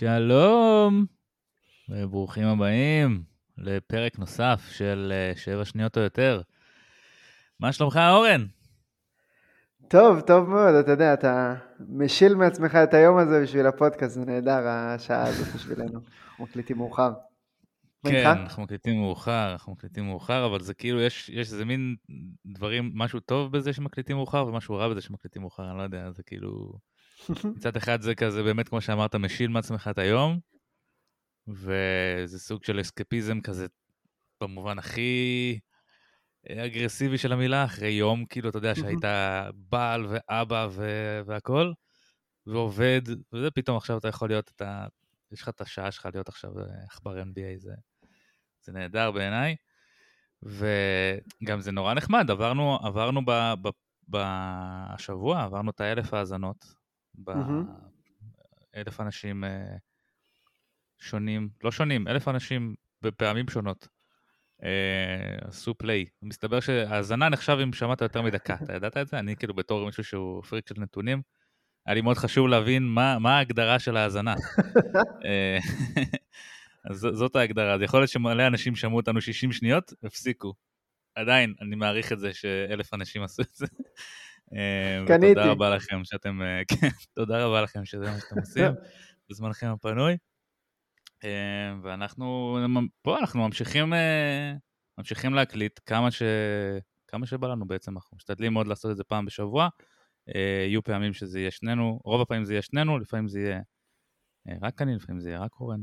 שלום, וברוכים הבאים לפרק נוסף של אה, שבע שניות או יותר. מה שלומך, אורן? טוב, טוב מאוד, אתה יודע, אתה משיל מעצמך את היום הזה בשביל הפודקאסט, זה נהדר השעה הזאת בשבילנו. אנחנו מקליטים מאוחר. כן, אנחנו מקליטים מאוחר, אנחנו מקליטים מאוחר, אבל זה כאילו, יש, יש איזה מין דברים, משהו טוב בזה שמקליטים מאוחר ומשהו רע בזה שמקליטים מאוחר, אני לא יודע, זה כאילו... מצד אחד זה כזה באמת, כמו שאמרת, משיל מעצמך את היום, וזה סוג של אסקפיזם כזה, במובן הכי אגרסיבי של המילה, אחרי יום, כאילו, אתה יודע, שהיית בעל ואבא ו- והכול, ועובד, וזה פתאום עכשיו אתה יכול להיות, אתה, יש לך את השעה שלך להיות עכשיו עכבר NBA, זה, זה נהדר בעיניי. וגם זה נורא נחמד, עברנו, עברנו ב, ב, בשבוע, עברנו את האלף האזנות, באלף אנשים אה, שונים, לא שונים, אלף אנשים בפעמים שונות אה, עשו פליי. מסתבר שהאזנה נחשב אם שמעת יותר מדקה, אתה ידעת את זה? אני כאילו בתור מישהו שהוא פריק של נתונים, היה לי מאוד חשוב להבין מה, מה ההגדרה של האזנה. אה, אז זאת ההגדרה, אז יכול להיות שמלא אנשים שמעו אותנו 60 שניות, הפסיקו. עדיין, אני מעריך את זה שאלף אנשים עשו את זה. אה, קניתי. תודה רבה לכם שאתם, אה, כן, תודה רבה לכם שזה מה שאתם עושים בזמנכם הפנוי. אה, ואנחנו פה, אנחנו ממשיכים, ממשיכים להקליט כמה, ש... כמה שבא לנו בעצם, אנחנו משתדלים מאוד לעשות את זה פעם בשבוע. יהיו פעמים שזה יהיה שנינו, רוב הפעמים זה יהיה שנינו, לפעמים זה יהיה רק אני, לפעמים זה יהיה רק אורן,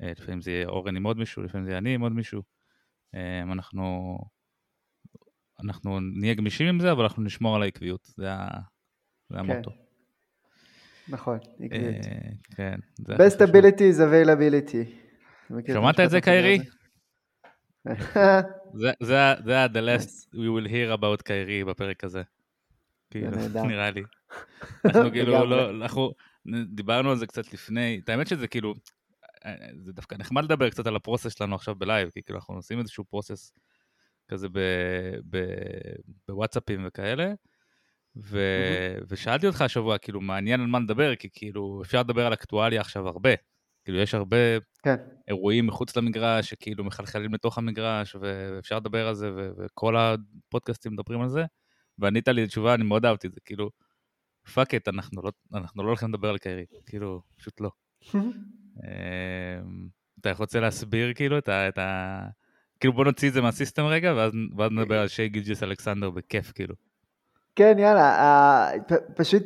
לפעמים זה יהיה אורן עם עוד מישהו, לפעמים זה יהיה אני עם עוד מישהו. אנחנו אנחנו נהיה גמישים עם זה, אבל אנחנו נשמור על העקביות, זה, ה... זה כן. המוטו. נכון, עקביות. אה, כן. best ability is availability. שמעת את זה, קיירי? זה ה- the last we will hear about קיירי בפרק הזה. כאילו, נראה לי. אנחנו כאילו, לא, אנחנו דיברנו על זה קצת לפני, את האמת שזה כאילו, אה, זה דווקא נחמד לדבר קצת על ה process שלנו עכשיו ב live, כי כאילו אנחנו עושים איזשהו process כזה בוואטסאפים וכאלה. ו... Mm-hmm. ושאלתי אותך השבוע, כאילו, מעניין על מה נדבר, כי כאילו, אפשר לדבר על אקטואליה עכשיו הרבה. כאילו, יש הרבה כן. אירועים מחוץ למגרש, שכאילו מחלחלים לתוך המגרש, ואפשר לדבר על זה, ו... וכל הפודקאסטים מדברים על זה. וענית לי תשובה, אני מאוד אהבתי את זה, כאילו, fuck it, אנחנו לא, אנחנו לא הולכים לדבר על קיירי, כאילו, פשוט לא. אמ, אתה רוצה להסביר, כאילו, את ה... את ה... כאילו בוא נוציא את זה מה system רגע, ואז, ואז נדבר על שי גילג'ס אלכסנדר בכיף, כאילו. כן, יאללה, אה, פשוט,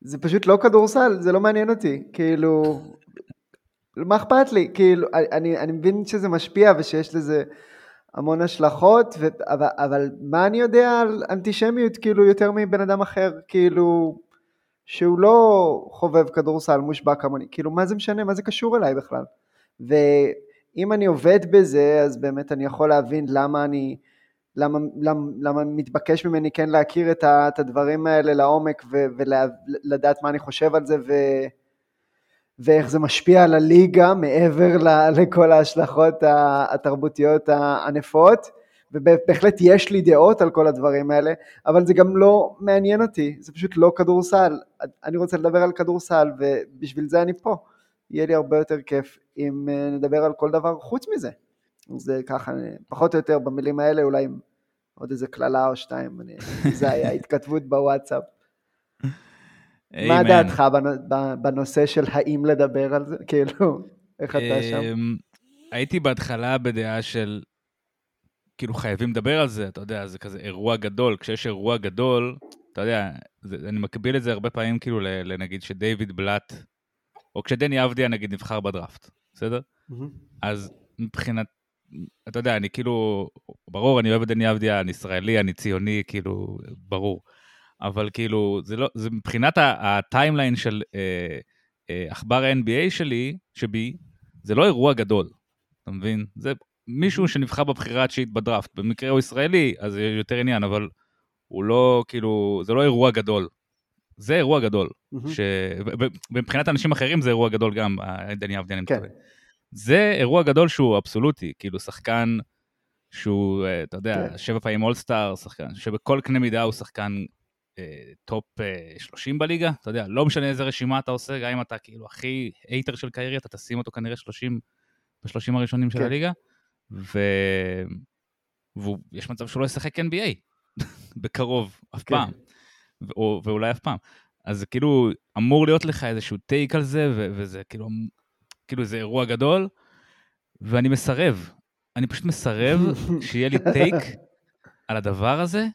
זה פשוט לא כדורסל, זה לא מעניין אותי, כאילו, מה אכפת לי? כאילו, אני, אני מבין שזה משפיע ושיש לזה המון השלכות, ו, אבל, אבל מה אני יודע על אנטישמיות, כאילו, יותר מבן אדם אחר, כאילו, שהוא לא חובב כדורסל מושבע כמוני, כאילו, מה זה משנה, מה זה קשור אליי בכלל? ו... אם אני עובד בזה, אז באמת אני יכול להבין למה אני, למה, למה, למה מתבקש ממני כן להכיר את, ה, את הדברים האלה לעומק ו, ולדעת מה אני חושב על זה ו, ואיך זה משפיע על הליגה מעבר ל, לכל ההשלכות התרבותיות הענפות. ובהחלט יש לי דעות על כל הדברים האלה, אבל זה גם לא מעניין אותי, זה פשוט לא כדורסל. אני רוצה לדבר על כדורסל ובשביל זה אני פה. יהיה לי הרבה יותר כיף אם אה, נדבר על כל דבר חוץ מזה. זה ככה, פחות או יותר במילים האלה, אולי עם עוד איזה קללה או שתיים, אני, זה היה התכתבות בוואטסאפ. מה דעתך בנושא של האם לדבר על זה? כאילו, איך אתה שם? אמ, הייתי בהתחלה בדעה של, כאילו חייבים לדבר על זה, אתה יודע, זה כזה אירוע גדול, כשיש אירוע גדול, אתה יודע, זה, אני מקביל את זה הרבה פעמים כאילו לנגיד שדייוויד בלאט או כשדני אבדיה נגיד נבחר בדראפט, בסדר? Mm-hmm. אז מבחינת, אתה יודע, אני כאילו, ברור, אני אוהב את דני אבדיה, אני ישראלי, אני ציוני, כאילו, ברור. אבל כאילו, זה לא, זה מבחינת הטיימליין של אה, אה, עכבר ה-NBA שלי, שבי, זה לא אירוע גדול, אתה מבין? זה מישהו שנבחר בבחירה התשיעית בדראפט. במקרה הוא ישראלי, אז יש יותר עניין, אבל הוא לא, כאילו, זה לא אירוע גדול. זה אירוע גדול. ש... ומבחינת אנשים אחרים זה אירוע גדול גם, דני אבדיה, אני מתכוון. זה אירוע גדול שהוא אבסולוטי, כאילו שחקן שהוא, אה, אתה יודע, כן. שבע פעמים all-star, שחקן שבכל קנה מידה הוא שחקן אה, top אה, 30 בליגה, אתה יודע, לא משנה איזה רשימה אתה עושה, גם אם אתה כאילו הכי hater של קיירי, אתה תשים אותו כנראה 30, ב-30 הראשונים של כן. הליגה, ו... ויש מצב שהוא לא ישחק NBA בקרוב, אף כן. פעם, או, ואולי אף פעם. אז זה כאילו אמור להיות לך איזשהו take על זה, ו- וזה כאילו, כאילו זה אירוע גדול, ואני מסרב. אני פשוט מסרב שיהיה לי טייק על הדבר הזה,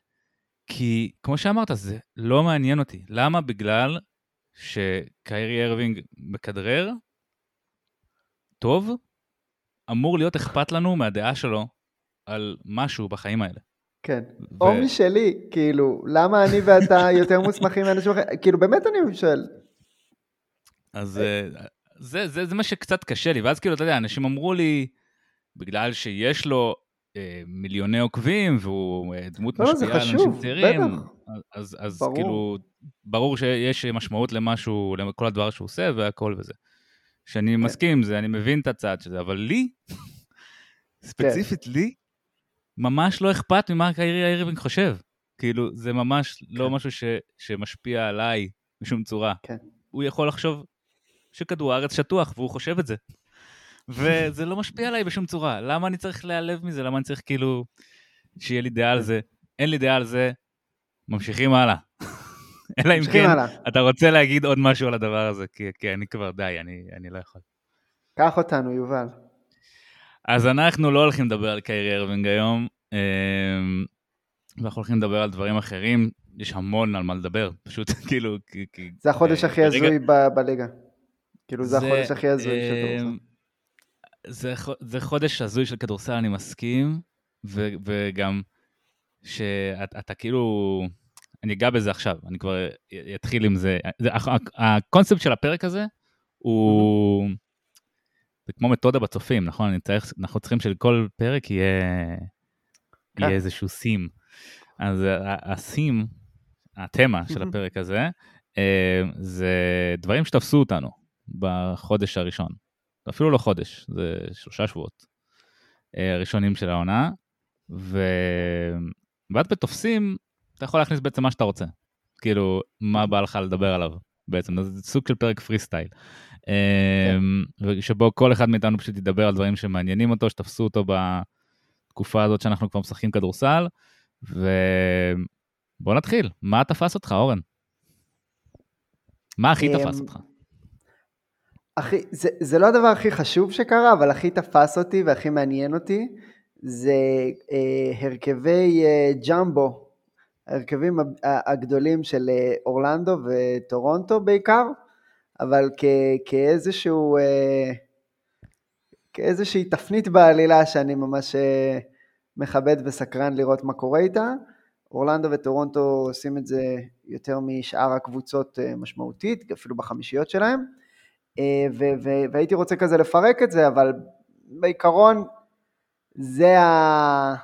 כי כמו שאמרת, זה לא מעניין אותי. למה? בגלל שקיירי ארווינג מכדרר, טוב, אמור להיות אכפת לנו מהדעה שלו על משהו בחיים האלה. כן. ו- או משלי, כאילו, למה אני ואתה יותר מוסמכים מאנשים אחרים? כאילו, באמת אני שואל. אז אה, זה, זה, זה מה שקצת קשה לי, ואז כאילו, אתה יודע, אנשים אמרו לי, בגלל שיש לו אה, מיליוני עוקבים, והוא אה, דמות לא, משפיעה על אנשים צעירים, בטח. אז, אז ברור. כאילו, ברור שיש משמעות למשהו, לכל הדבר שהוא עושה והכל וזה. שאני כן. מסכים עם זה, אני מבין את הצד של זה, אבל לי, ספציפית לי, ממש לא אכפת ממה קיירי איירווינג חושב. כאילו, זה ממש לא כן. משהו ש, שמשפיע עליי בשום צורה. כן. הוא יכול לחשוב שכדור הארץ שטוח, והוא חושב את זה. וזה לא משפיע עליי בשום צורה. למה אני צריך להיעלב מזה? למה אני צריך כאילו שיהיה לי דעה על זה? אין לי דעה על זה, ממשיכים הלאה. אלא אם כן, הלאה. אתה רוצה להגיד עוד משהו על הדבר הזה, כי, כי אני כבר די, אני, אני לא יכול. קח אותנו, יובל. אז אנחנו לא הולכים לדבר על קיירי ארווינג היום, אמ, ואנחנו הולכים לדבר על דברים אחרים, יש המון על מה לדבר, פשוט כאילו, כי... כי זה החודש אה, הכי הזוי בליגה. כאילו, זה החודש הכי הזוי של אמ, כדורסל. זה, חודש הזוי של כדורסל, אני מסכים, וגם שאתה אתה כאילו, אני אגע בזה עכשיו, אני כבר אתחיל עם זה. הקונספט של הפרק הזה הוא, זה כמו מתודה בצופים, נכון? אני צריך, אנחנו צריכים שלכל פרק יהיה, כן. יהיה איזשהו סים. אז הסים, התמה של הפרק הזה, אה, זה דברים שתפסו אותנו בחודש הראשון. אפילו לא חודש, זה שלושה שבועות אה, הראשונים של העונה, ו... ואז בתופסים, אתה יכול להכניס בעצם מה שאתה רוצה. כאילו, מה בא לך לדבר עליו בעצם, זה סוג של פרק פרי סטייל. שבו כל אחד מאיתנו פשוט ידבר על דברים שמעניינים אותו, שתפסו אותו בתקופה הזאת שאנחנו כבר משחקים כדורסל, ובוא נתחיל, מה תפס אותך, אורן? מה הכי אמ, תפס אותך? הכי, זה, זה לא הדבר הכי חשוב שקרה, אבל הכי תפס אותי והכי מעניין אותי, זה אה, הרכבי אה, ג'מבו, ההרכבים הב- ה- הגדולים של אה, אורלנדו וטורונטו בעיקר, אבל כ, כאיזשהו, אה, כאיזושהי תפנית בעלילה שאני ממש אה, מכבד וסקרן לראות מה קורה איתה. אורלנדו וטורונטו עושים את זה יותר משאר הקבוצות אה, משמעותית, אפילו בחמישיות שלהם. ו- ו- והייתי רוצה כזה לפרק את זה, אבל בעיקרון זה, ה...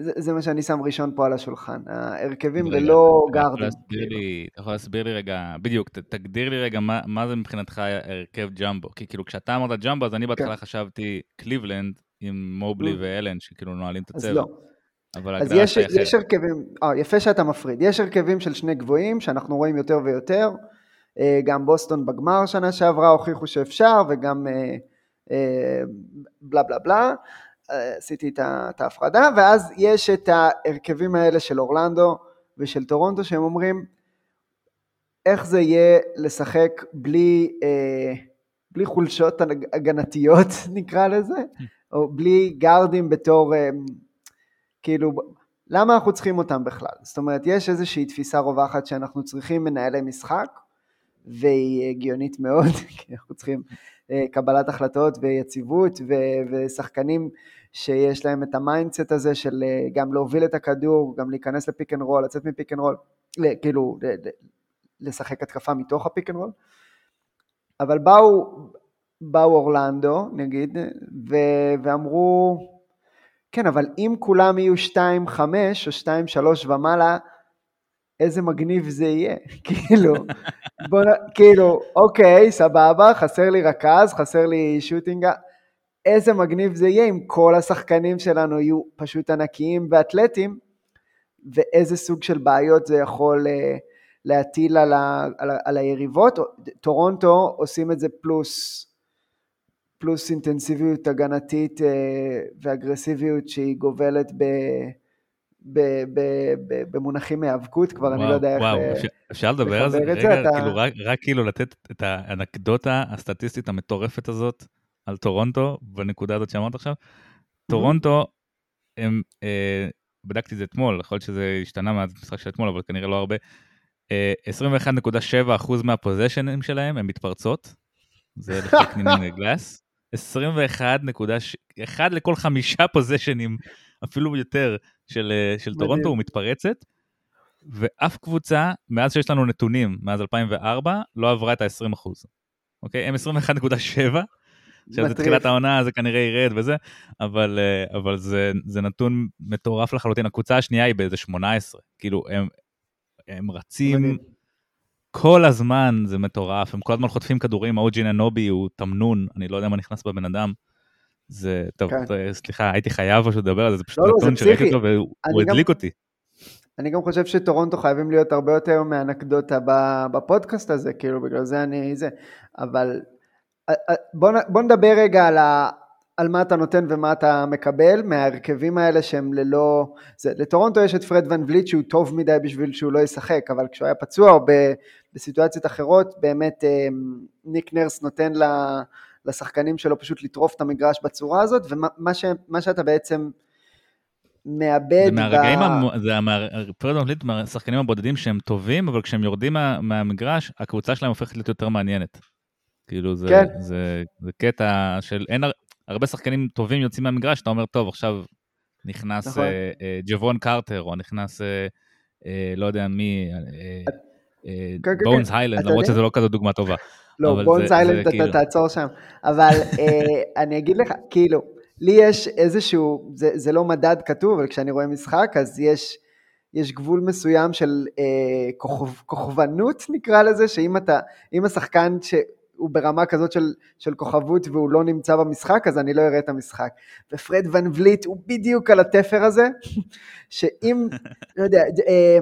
זה, זה מה שאני שם ראשון פה על השולחן, ההרכבים ללא גארדים. לי- אתה יכול להסביר לי רגע, בדיוק, ת- תגדיר לי רגע מה מה זה מבחינתך הרכב ג'מבו. כי כאילו כשאתה אמרת ג'מבו, אז אני בהתחלה חשבתי קליבלנד עם מובלי כן. Mm. ואלן, שכאילו נועלים את אז הצוות. לא. אבל אז יש. יש הרכבים, אה, יפה שאתה מפריד, יש הרכבים של שני גבוהים שאנחנו רואים יותר ויותר, אה, גם בוסטון בגמר שנה שעברה הוכיחו שאפשר, וגם אה, אה, בלה בלה בלה, עשיתי את ההפרדה, ואז יש את ההרכבים האלה של אורלנדו ושל טורונטו שהם אומרים, איך זה יהיה לשחק בלי, אה, בלי חולשות הג- הגנתיות נקרא לזה, או בלי גארדים בתור, אה, כאילו, למה אנחנו צריכים אותם בכלל? זאת אומרת, יש איזושהי תפיסה רווחת שאנחנו צריכים מנהלי משחק, והיא הגיונית מאוד, כי אנחנו צריכים אה, קבלת החלטות ויציבות, ושחקנים שיש להם את ה mindset הזה של אה, גם להוביל את הכדור, גם להיכנס ל pick and roll, לצאת מ pick and roll, כאילו, לשחק התקפה מתוך ה pick and roll. אבל באו, באו אורלנדו, נגיד, ו- ואמרו, כן, אבל אם כולם יהיו 2-5 או 2-3 ומעלה, איזה מגניב זה יהיה. כאילו, בוא, כאילו, אוקיי, סבבה, חסר לי רכז, חסר לי שוטינג, איזה מגניב זה יהיה אם כל השחקנים שלנו יהיו פשוט ענקיים ואתלטים, ואיזה סוג של בעיות זה יכול אה, להטיל על, ה, על, ה, על היריבות. טורונטו עושים את זה פלוס, פלוס אינטנסיביות הגנתית אה, ואגרסיביות שהיא גובלת ב... במונחים מהיאבקות, כבר וואו, אני לא יודע איך וואו, אפשר לדבר על זה רגע, אתה... כאילו רק, רק כאילו לתת את האנקדוטה הסטטיסטית המטורפת הזאת על טורונטו, בנקודה הזאת שאמרת עכשיו. טורונטו, הם, אה, בדקתי את זה אתמול, יכול להיות שזה השתנה מהמשחק של אתמול, אבל כנראה לא הרבה. 21.7% מהפוזשנים שלהם הם מתפרצות, זה לפי קלינינג דה גלאס. 21.1 לכל חמישה פוזיישנים, אפילו יותר, של, אה, של טורונטו הוא מתפרצת. ואף קבוצה, מאז שיש לנו נתונים, מאז 2004, לא עברה את ה-20 אוקיי? הם 21.7, עכשיו זה תחילת העונה, זה כנראה ירד וזה, אבל, אה, אבל זה, זה נתון מטורף לחלוטין. הקבוצה השנייה היא באיזה 18, כאילו הם, הם רצים כל הזמן, זה מטורף, הם כל הזמן חוטפים כדורים, האוג'ין הנובי הוא תמנון, אני לא יודע מה נכנס בבן אדם. זה, טוב, כן. סליחה, הייתי חייב פשוט לדבר על זה, זה פשוט לא, לא נתון לא, שראיתי אותו והוא הדליק גם... אותי. אני גם חושב שטורונטו חייבים להיות הרבה יותר מאנקדוטה בפודקאסט הזה, כאילו בגלל זה אני זה, אבל בוא, בוא נדבר רגע על, ה, על מה אתה נותן ומה אתה מקבל מההרכבים האלה שהם ללא... זה, לטורונטו יש את פרד ון וליט שהוא טוב מדי בשביל שהוא לא ישחק, אבל כשהוא היה פצוע או ב, בסיטואציות אחרות, באמת אה, ניק נרס נותן לשחקנים שלו פשוט לטרוף את המגרש בצורה הזאת, ומה ש, שאתה בעצם... מאבד... זה מהרגעים, ב... המ... זה מה... פרד ון וליט מהשחקנים הבודדים שהם טובים, אבל כשהם יורדים מה... מהמגרש, הקבוצה שלהם הופכת להיות יותר מעניינת. כאילו זה, כן. זה, זה, זה קטע של אין הרבה שחקנים טובים יוצאים מהמגרש, אתה אומר, טוב, עכשיו נכנס נכון. אה, אה, ג'וון קרטר, או נכנס, אה, אה, לא יודע מי, אה, אה, כן, כן, בונס כן. היילנד, למרות שזה לא כזו דוגמה טובה. לא, בונס היילנד אתה כאילו... תעצור שם. אבל אה, אני אגיד לך, כאילו, לי יש איזשהו, זה, זה לא מדד כתוב, אבל כשאני רואה משחק, אז יש... יש גבול מסוים של אה, כוכב, כוכבנות נקרא לזה, שאם אתה, אם השחקן ש, הוא ברמה כזאת של, של כוכבות והוא לא נמצא במשחק, אז אני לא אראה את המשחק. ופרד ון וליט הוא בדיוק על התפר הזה, שאם, לא יודע, אה,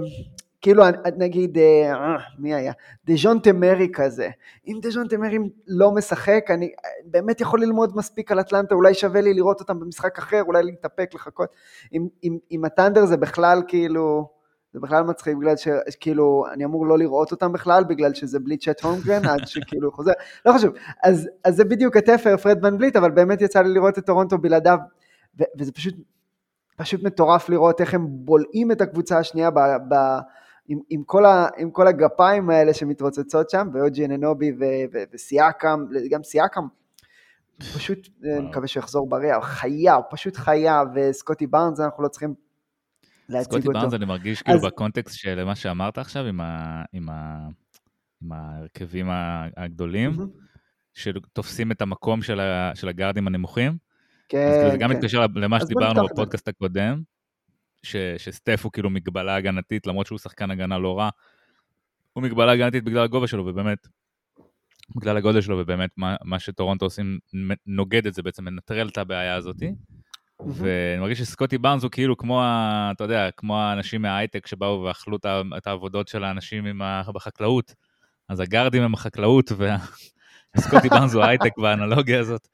כאילו נגיד, אה, מי היה? דז'ון תמרי כזה. אם דז'ון תמרי לא משחק, אני באמת יכול ללמוד מספיק על אטלנטה, אולי שווה לי לראות אותם במשחק אחר, אולי להתאפק, לחכות. עם, עם, עם הטנדר זה בכלל כאילו... זה בכלל מצחיק בגלל שכאילו אני אמור לא לראות אותם בכלל בגלל שזה בלי צ'אט הומגרן עד שכאילו חוזר, לא חשוב, אז, אז זה בדיוק התפר פרד ון בליט אבל באמת יצא לי לראות את טורונטו בלעדיו ו, וזה פשוט, פשוט מטורף לראות איך הם בולעים את הקבוצה השנייה ב, ב, עם, עם, כל ה, עם כל הגפיים האלה שמתרוצצות שם ואוג'י אננובי וסיאקם, גם סיאקם פשוט, אני מקווה שיחזור בריאה, חיה, הוא פשוט חיה, וסקוטי בארנס אנחנו לא צריכים להציג אותו. סקוטי בארנס אני מרגיש כאילו בקונטקסט של מה שאמרת עכשיו עם, ההרכבים הגדולים, שתופסים את המקום של, הגארדים הנמוכים. כן, אז כאילו זה גם כן. מתקשר למה שדיברנו בפודקאסט הקודם, ש, שסטף הוא כאילו מגבלה הגנתית, למרות שהוא שחקן הגנה לא רע, הוא מגבלה הגנתית בגלל הגובה שלו, ובאמת, בגלל הגודל שלו, ובאמת מה, מה שטורונטו עושים נוגד את זה, בעצם מנטרל את הבעיה הזאתי. ואני מרגיש שסקוטי בארנס הוא כאילו כמו, ה, אתה יודע, כמו האנשים מההייטק שבאו ואכלו את העבודות של האנשים ה, בחקלאות. אז הגארדים הם החקלאות, וסקוטי בארנס הוא ההייטק באנלוגיה הזאת.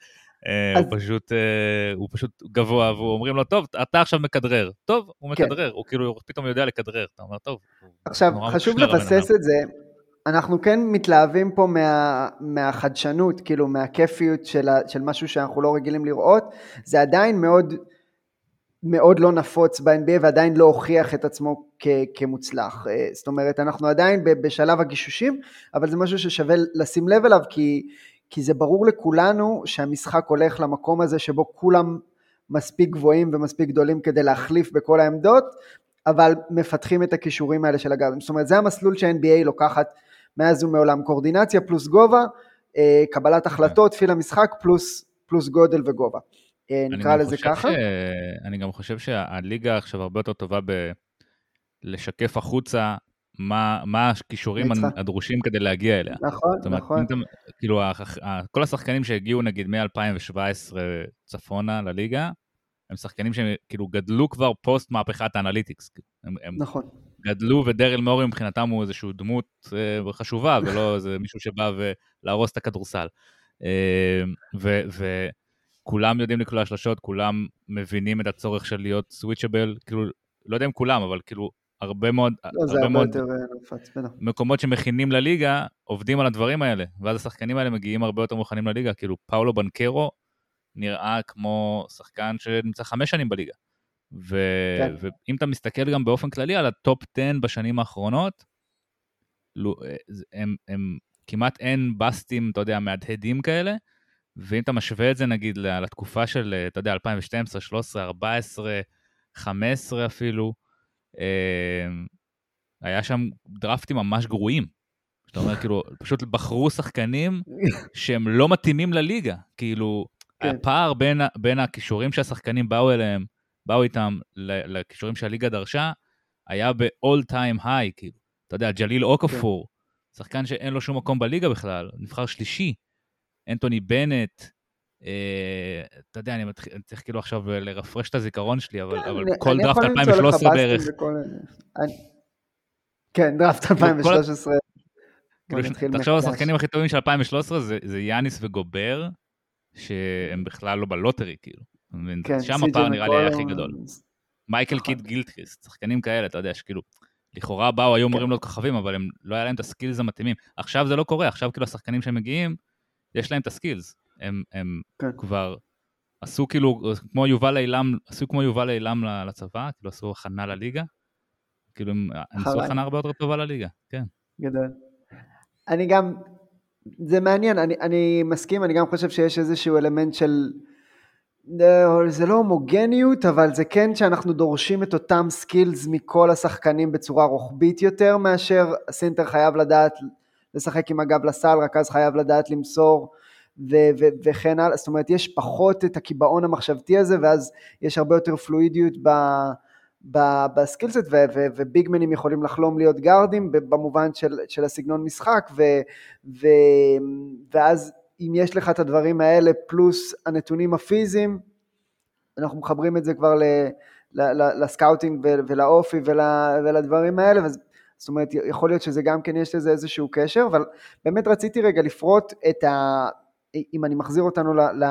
אה, הוא פשוט, אה, הוא פשוט גבוה, ואומרים לו, טוב, אתה עכשיו מכדרר. טוב, הוא כן. מכדרר, הוא כאילו פתאום יודע לכדרר. אתה אומר, טוב. עכשיו, חשוב לבסס את זה, אנחנו כן מתלהבים פה מה, מהחדשנות, כאילו מהכיפיות של, ה, של משהו שאנחנו לא רגילים לראות, זה עדיין מאוד, מאוד לא נפוץ ב-NBA ועדיין לא הוכיח את עצמו כ, כמוצלח. אה, זאת אומרת, אנחנו עדיין בשלב הגישושים, אבל זה משהו ששווה לשים לב אליו, כי, כי זה ברור לכולנו שהמשחק הולך למקום הזה שבו כולם מספיק גבוהים ומספיק גדולים כדי להחליף בכל העמדות, אבל מפתחים את הכישורים האלה של הגארדים. זאת אומרת, זה המסלול שה-NBA לוקחת מאז ומעולם, קורדינציה פלוס גובה, אה, קבלת החלטות, פיל המשחק פלוס, פלוס גודל וגובה. אה, נקרא לזה ככה. ש... אני גם חושב שהליגה עכשיו הרבה יותר טובה בלשקף החוצה מה, מה הכישורים הדרושים כדי להגיע אליה. נכון, זאת אומרת, נכון. אתם, כאילו, כל השחקנים שהגיעו נגיד מ-2017 צפונה לליגה, הם שחקנים שהם כאילו גדלו כבר פוסט מהפכת האנליטיקס. הם, הם נכון. גדלו, ודרל מורי מבחינתם הוא איזושהי דמות אה, חשובה, ולא איזה מישהו שבא ולהרוס את הכדורסל. אה, וכולם יודעים לקלוע שלשות, כולם מבינים את הצורך של להיות switchable, כאילו, לא יודע אם כולם, אבל כאילו, הרבה מאוד, לא, הרבה מאוד יותר אה, מקומות שמכינים לליגה, עובדים על הדברים האלה, ואז השחקנים האלה מגיעים הרבה יותר מוכנים לליגה, כאילו פאולו בנקרו נראה כמו שחקן שנמצא חמש שנים בליגה. ו... כן. ואם אתה מסתכל גם באופן כללי על ה top 10 בשנים האחרונות, הם, הם כמעט אין בסטים, אתה יודע, מהדהדים כאלה, ואם אתה משווה את זה נגיד לתקופה של, אתה יודע, 2012, 13, 14, 15 אפילו, אמ, היה שם דרפטים ממש גרועים. זאת אומרת, כאילו, פשוט בחרו שחקנים שהם לא מתאימים לליגה. כאילו, כן. הפער בין, בין הכישורים שהשחקנים באו אליהם, באו איתם לכישורים שהליגה דרשה, היה ב-all time high, כאילו. אתה יודע, ג'ליל אוקפור, כן. שחקן שאין לו שום מקום בליגה בכלל, נבחר שלישי. אנטוני בנט, אה, אתה יודע, אני מתחיל, אני צריך כאילו עכשיו לרפרש את הזיכרון שלי, אבל, כן, אבל אני, כל אני דראפט 2013 בערך. וכל... אני... כן, דראפט 2013. כאילו, תחשוב על השחקנים הכי טובים של 2013, זה, זה יאניס וגובר, שהם בכלל לא ב lottery, כאילו. כן, שם הפער נראה לי היה הכי גדול. מייקל נכון. קיד גילכריסט, שחקנים כאלה, אתה יודע, שכאילו, לכאורה באו, היו אמורים כן. להיות כוכבים, אבל הם, לא היה להם את ה skills המתאימים. עכשיו זה לא קורה, עכשיו כאילו השחקנים שמגיעים, יש להם את ה skills. הם, הם כן. כבר עשו כאילו, כמו יובל אילם, עשו כמו יובל אילם לצבא, כאילו עשו הכנה לליגה. כאילו הם עשו הכנה הרבה יותר טובה לליגה, כן. גדול. אני גם, זה מעניין, אני, אני מסכים, אני גם חושב שיש איזשהו אלמנט של, זה לא הומוגניות, אבל זה כן שאנחנו דורשים את אותם skills מכל השחקנים בצורה רוחבית יותר, מאשר הסנטר חייב לדעת לשחק עם הגב לסל, רכז חייב לדעת למסור, ו- ו- וכן הלאה, זאת אומרת יש פחות את הקיבעון המחשבתי הזה ואז יש הרבה יותר פלואידיות ב- ב- ב skill set ו- ו- וביגמנים יכולים לחלום להיות גארדים במובן של, של הסגנון משחק ו- ו- ואז אם יש לך את הדברים האלה פלוס הנתונים הפיזיים אנחנו מחברים את זה כבר ל- ל scouting ולאופי ולדברים האלה, זאת אומרת יכול להיות שזה גם כן יש לזה איזשהו קשר, אבל באמת רציתי רגע לפרוט את ה... אם אני מחזיר אותנו ל, ל,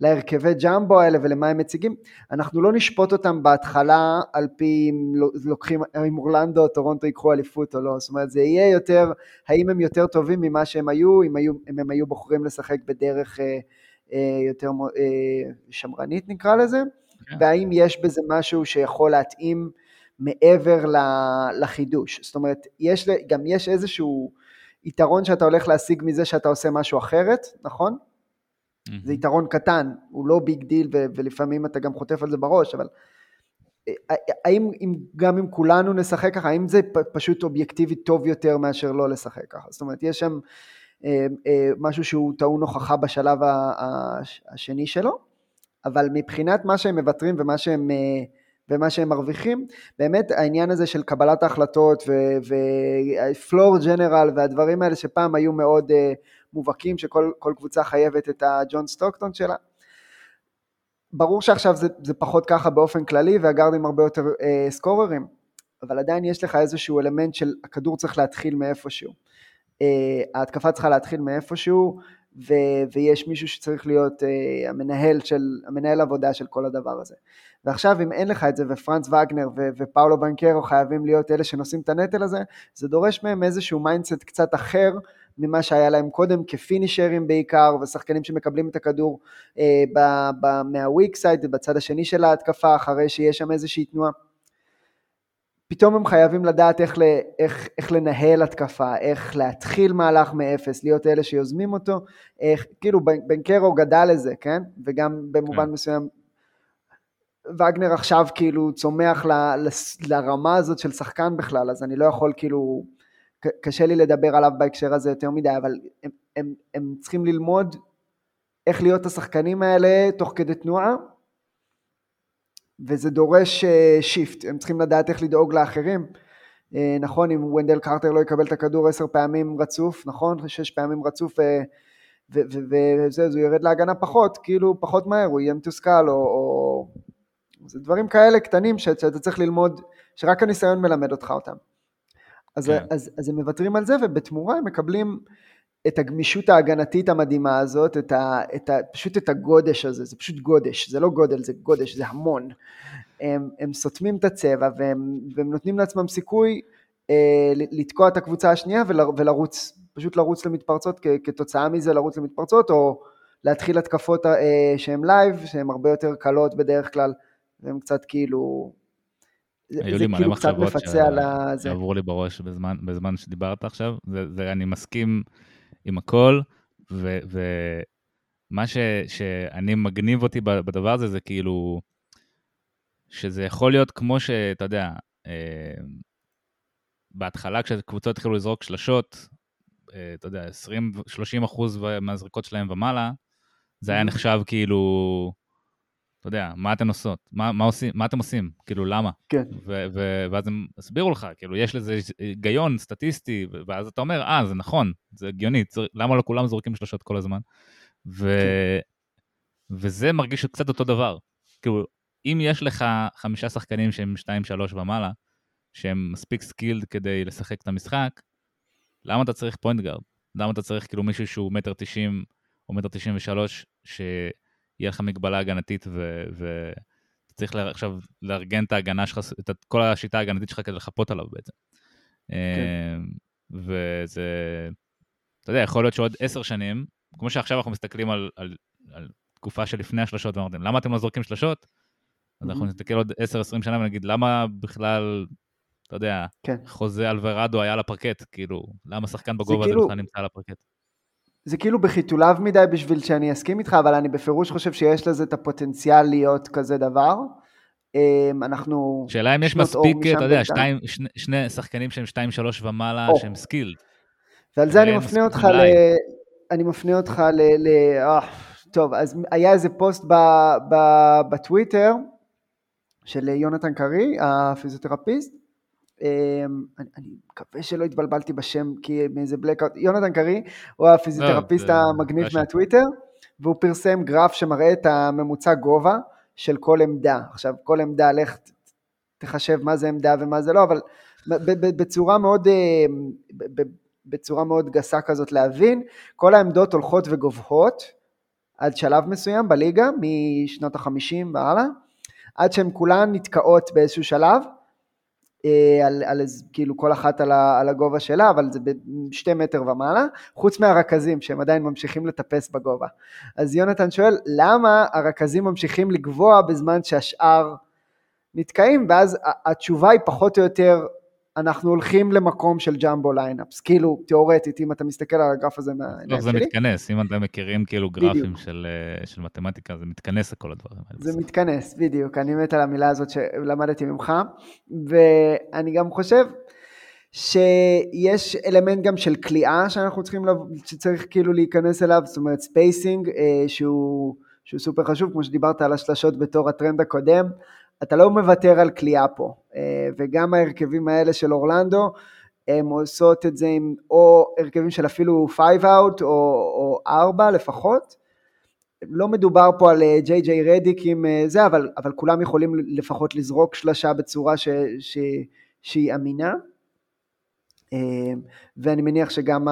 להרכבי jumbo האלה ולמה הם מציגים, אנחנו לא נשפוט אותם בהתחלה על פי אם לוקחים, אם אורלנדו או טורונטו ייקחו אליפות או לא, זאת אומרת זה יהיה יותר, האם הם יותר טובים ממה שהם היו, אם, היו, אם הם היו בוחרים לשחק בדרך אה, אה, יותר אה, שמרנית נקרא לזה, okay. כן. והאם יש בזה משהו שיכול להתאים מעבר לחידוש, זאת אומרת יש, גם יש איזשהו יתרון שאתה הולך להשיג מזה שאתה עושה משהו אחרת, נכון? Mm-hmm. זה יתרון קטן, הוא לא big deal ו- ולפעמים אתה גם חוטף על זה בראש, אבל אה, אה, האם אם, גם אם כולנו נשחק ככה, האם זה פ- פשוט אובייקטיבית טוב יותר מאשר לא לשחק ככה? זאת אומרת, יש שם אה, אה, משהו שהוא טעון הוכחה בשלב ה- ה- השני שלו, אבל מבחינת מה שהם מוותרים ומה שהם... אה, ומה שהם מרוויחים, באמת העניין הזה של קבלת ההחלטות ופלור ג'נרל והדברים האלה שפעם היו מאוד uh, מובהקים, שכל קבוצה חייבת את הג'ון סטוקטון שלה. ברור שעכשיו זה, זה פחות ככה באופן כללי והגארדים הרבה יותר uh, סקוררים, אבל עדיין יש לך איזשהו אלמנט של הכדור צריך להתחיל מאיפשהו. Uh, ההתקפה צריכה להתחיל מאיפשהו, ו- ויש מישהו שצריך להיות uh, המנהל של, המנהל עבודה של כל הדבר הזה. ועכשיו אם אין לך את זה ופרנץ וגנר ו- ופאולו בנקרו חייבים להיות אלה שנושאים את הנטל הזה, זה דורש מהם איזשהו mindset קצת אחר ממה שהיה להם קודם כפינישרים בעיקר ושחקנים שמקבלים את הכדור אה, ב- ב- מה weak side בצד השני של ההתקפה אחרי שיש שם איזושהי תנועה. פתאום הם חייבים לדעת איך, איך, איך לנהל התקפה, איך להתחיל מהלך מאפס, להיות אלה שיוזמים אותו, איך, כאילו בנקרו גדל לזה, כן? וגם במובן כן. מסוים וגנר עכשיו כאילו צומח ל, ל, לרמה הזאת של שחקן בכלל, אז אני לא יכול כאילו, קשה לי לדבר עליו בהקשר הזה יותר מדי, אבל הם, הם, הם צריכים ללמוד איך להיות השחקנים האלה תוך כדי תנועה, וזה דורש shift, אה, הם צריכים לדעת איך לדאוג לאחרים. אה, נכון, אם ונדל קרטר לא יקבל את הכדור עשר פעמים רצוף, נכון? שש פעמים רצוף, וזה, אז הוא ירד להגנה פחות, כאילו פחות מהר, הוא יהיה מתוסכל, או, או... זה דברים כאלה קטנים שאתה צריך ללמוד, שרק הניסיון מלמד אותך אותם. אז, כן. אז, אז הם מוותרים על זה, ובתמורה הם מקבלים את הגמישות ההגנתית המדהימה הזאת, את ה, את ה, פשוט את הגודש הזה, זה פשוט גודש, זה לא גודל, זה גודש, זה המון. הם, הם סותמים את הצבע והם, והם נותנים לעצמם סיכוי אה, לתקוע את הקבוצה השנייה ול, ולרוץ, פשוט לרוץ למתפרצות, כ, כתוצאה מזה לרוץ למתפרצות, או להתחיל התקפות אה, שהן live, שהן הרבה יותר קלות בדרך כלל, והן קצת כאילו... היו לי מלא כאילו מחשבות שעברו לי בראש בזמן, בזמן שדיברת עכשיו, זה, זה, אני מסכים עם הכל, ומה שאני מגניב אותי בדבר הזה, זה כאילו, שזה יכול להיות כמו שאתה יודע, אה, בהתחלה כשקבוצות התחילו לזרוק שלשות, אה, אתה יודע, 20-30 אחוז מהזריקות שלהם ומעלה, זה היה נחשב כאילו, אתה יודע, מה אתן עושות? מה, מה, עושים, מה אתם עושים? כאילו, למה? כן. ו- ו- ואז הם הסבירו לך, כאילו, יש לזה היגיון סטטיסטי, ואז אתה אומר, אה, זה נכון, זה הגיוני, צר... למה לא כולם זורקים שלשות כל הזמן? ו- כן. וזה מרגיש קצת אותו דבר. כאילו, אם יש לך חמישה שחקנים שהם 2-3 ומעלה, שהם מספיק skilled כדי לשחק את המשחק, למה אתה צריך point guard? למה אתה צריך כאילו מישהו שהוא מטר תשעים או מטר תשעים ושלוש, שיהיה לך מגבלה הגנתית ואתה צריך עכשיו לארגן את ההגנה שלך, את כל השיטה ההגנתית שלך כדי לחפות עליו בעצם. כן. אמ, וזה, אתה יודע, יכול להיות שעוד עשר שנים, כמו שעכשיו אנחנו מסתכלים על, על, על תקופה שלפני השלשות ואמרתם, למה אתם לא זורקים שלשות? אז אנחנו נסתכל עוד 10-20 שנה ונגיד, למה בכלל, אתה יודע, כן. חוזה אלוורדו היה על הפרקט, כאילו, למה שחקן בגובה הזה כאילו, בכלל נמצא על הפרקט? זה כאילו בחיתוליו מדי בשביל שאני אסכים איתך, אבל אני בפירוש חושב שיש לזה את הפוטנציאל להיות כזה דבר. אמ, אנחנו... שאלה אם יש מספיק, אתה יודע, שתיים, שני, שני שחקנים שהם 2-3 ומעלה, או. שהם skilled. ועל זה אני מפנה אותך ל... אני מפנה אותך ל... ל... אה, טוב, אז היה איזה פוסט בטוויטר, של יונתן קרי, הפיזיותרפיסט. אמ, אני, אני מקווה שלא התבלבלתי בשם כי מאיזה blackout, יונתן קרי הוא הפיזיותרפיסט לא, המגניב מהטוויטר והוא פרסם גרף שמראה את הממוצע גובה של כל עמדה. עכשיו כל עמדה, לך תחשב מה זה עמדה ומה זה לא, אבל בצורה מאוד, אמ, בצורה מאוד גסה כזאת להבין, כל העמדות הולכות וגובהות עד שלב מסוים בליגה, משנות החמישים והלאה. עד שהן כולן נתקעות באיזשהו שלב, אה, על, על כאילו כל אחת על, ה, על הגובה שלה, אבל זה בשתי מטר ומעלה, חוץ מהרכזים שהם עדיין ממשיכים לטפס בגובה. אז יונתן שואל, למה הרכזים ממשיכים לגבוה בזמן שהשאר נתקעים? ואז התשובה היא פחות או יותר אנחנו הולכים למקום של jumbo lineups, כאילו תיאורטית אם אתה מסתכל על הגרף הזה מהעיניים לא, שלי. זה מתכנס, אם אתם מכירים כאילו גרפים של, אה, של מתמטיקה זה מתכנס לכל הדברים האלה. זה מתכנס, בדיוק, אני מת על המילה הזאת שלמדתי ממך, ואני גם חושב שיש אלמנט גם של כליאה שאנחנו צריכים, שצריך כאילו להיכנס אליו, זאת אומרת spacing אה, שהוא, שהוא סופר חשוב, כמו שדיברת על השלשות בתור הטרנד הקודם, אתה לא מוותר על כליאה פה, אה, וגם ההרכבים האלה של אורלנדו, הם עושות את זה עם או הרכבים של אפילו 5 out או 4 לפחות. לא מדובר פה על ג'יי ג'יי רדיק עם אה, זה, אבל, אבל כולם יכולים לפחות לזרוק שלשה בצורה ש, ש, שהיא אמינה. אה, ואני מניח שגם,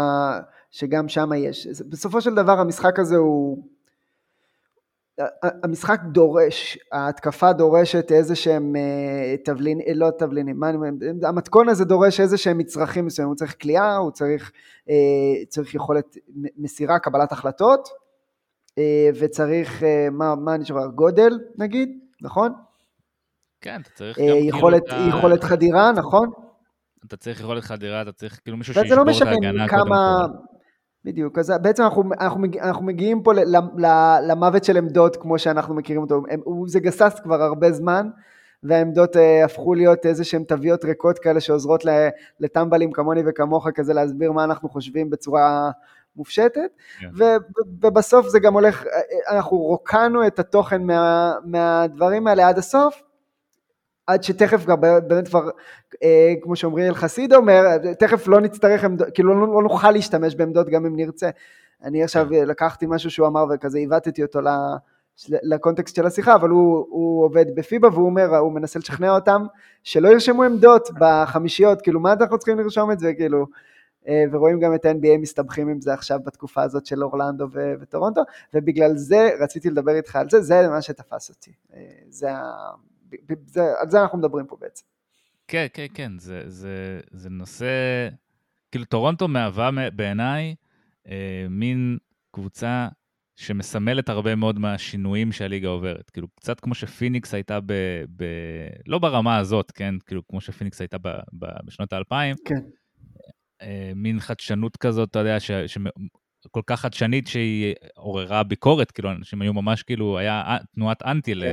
שגם שם יש. בסופו של דבר המשחק הזה הוא, המשחק דורש, ההתקפה דורשת איזה שהם אה, תבלינים, אה, לא תבלינים, המתכון הזה דורש איזה שהם מצרכים מסוימים, הוא צריך כליאה, הוא צריך, אה, צריך יכולת מסירה, קבלת החלטות, וצריך, מה, מה נשאר, גודל נגיד, נכון? כן, אתה צריך גם כאילו יכולת, כאילו יכולת חדירה, נכון? אתה צריך יכולת חדירה, אתה צריך כאילו מישהו שישבור לא את ההגנה קודם כל. בדיוק, אז בעצם אנחנו, אנחנו, אנחנו מגיעים פה למוות של עמדות כמו שאנחנו מכירים אותו, זה גסס כבר הרבה זמן והעמדות uh, הפכו להיות איזה שהן תוויות ריקות כאלה שעוזרות לטמבלים כמוני וכמוך כזה להסביר מה אנחנו חושבים בצורה מופשטת yeah. כן. ובסוף זה גם הולך, אה, אנחנו רוקנו את התוכן מה, מהדברים האלה עד הסוף עד שתכף כבר באמת כבר, אה, כמו שאומרי אל חסיד אומר, תכף לא נצטרך, עמדות, כאילו לא, לא נוכל להשתמש בעמדות גם אם נרצה. אני עכשיו לקחתי משהו שהוא אמר וכזה עיוותתי אותו לקונטקסט של השיחה, אבל הוא, הוא עובד בפיבה והוא אומר, הוא מנסה לשכנע אותם שלא ירשמו עמדות בחמישיות, כאילו מה אנחנו צריכים לרשום את זה, כאילו, אה, ורואים גם את ה-NBA מסתבכים עם זה עכשיו בתקופה הזאת של אורלנדו ו- וטורונטו, ובגלל זה רציתי לדבר איתך על זה, זה מה שתפס אותי, אה, זה, זה, על זה אנחנו מדברים פה בעצם. כן, כן, כן, זה, זה, זה נושא, כאילו טורונטו מהווה בעיניי אה, מין קבוצה שמסמלת הרבה מאוד מהשינויים שהליגה עוברת. כאילו, קצת כמו שפיניקס הייתה ב... ב לא ברמה הזאת, כן? כאילו, כמו שפיניקס הייתה ב, ב, בשנות האלפיים. כן. אה, מין חדשנות כזאת, אתה יודע, ש, ש, כל כך חדשנית שהיא עוררה ביקורת, כאילו, אנשים היו ממש, כאילו, היה תנועת אנטי כן. ל,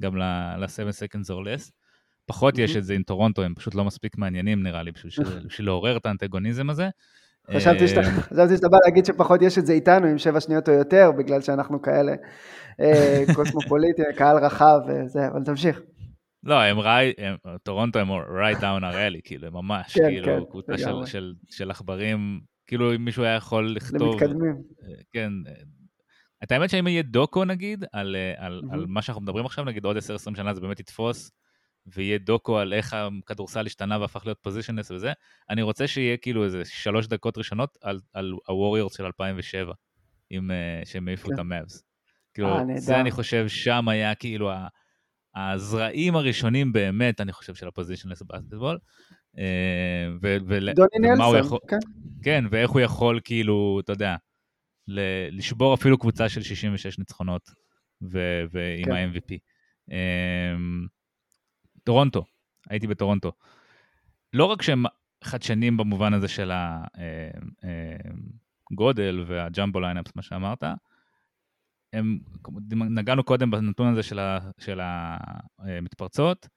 גם ל-7 seconds or less. פחות mm-hmm. יש את זה עם טורונטו, הם פשוט לא מספיק מעניינים, נראה לי, בשביל, בשביל לעורר את האנטגוניזם הזה. חשבתי אה, שאתה בא להגיד שפחות יש את זה איתנו עם שבע שניות או יותר, בגלל שאנחנו כאלה אה, קוסמופוליטים, קהל רחב וזה, אבל תמשיך. לא, הם ראי, טורונטו הם right down הראלי, כאילו, הם ממש, כן, כאילו, כן, קבוצה של, של, של עכברים, כאילו אם מישהו היה יכול לכתוב... למתקדמים. אה, כן. את האמת שאם יהיה דוקו נגיד, על, על, mm-hmm. על מה שאנחנו מדברים עכשיו, נגיד עוד 10-20 שנה זה באמת יתפוס, ויהיה דוקו על איך הכדורסל השתנה והפך להיות positionless וזה, אני רוצה שיהיה כאילו איזה שלוש דקות ראשונות על, על הווריורס של 2007, עם, uh, שהם העיפו כן. את המאבס. כאילו, אה, אה, זה אני חושב, שם היה כאילו הזרעים הראשונים באמת, אני חושב, של ה positionless basketball. אה, דוני נלסון, כן. כן, ואיך הוא יכול כאילו, אתה יודע, לשבור אפילו קבוצה של 66 ניצחונות ועם כן. ה-MVP. טורונטו, הייתי בטורונטו. לא רק שהם חדשנים במובן הזה של הגודל אה, אה, וה jumbo lineups, מה שאמרת, הם, נגענו קודם בנתון הזה של, ה, של המתפרצות,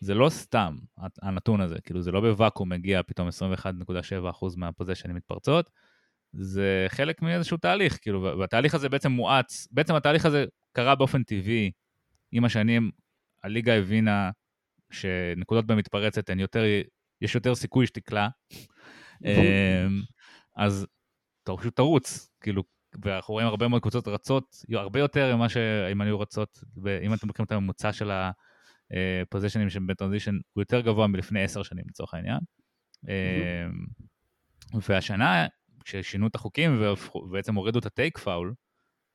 זה לא סתם הנתון הזה, כאילו זה לא בוואקום מגיע פתאום 21.7% מהפוזיישנים מתפרצות, זה חלק מאיזשהו תהליך, כאילו, והתהליך הזה בעצם מואץ, בעצם התהליך הזה קרה באופן טבעי, עם השנים הליגה הבינה שנקודות במתפרצת הן יותר, יש יותר סיכוי שתקלע. אמ, אז אתה פשוט תרוץ, כאילו, ואנחנו רואים הרבה מאוד קבוצות רצות, הרבה יותר ממה שהן היו רצות, ואם אתם לוקחים את הממוצע של הפוזיישנים שהם בטרנזישן, הוא יותר גבוה מלפני עשר שנים לצורך העניין. אמ, והשנה, כששינו את החוקים ובעצם הורידו את הטייק פאול,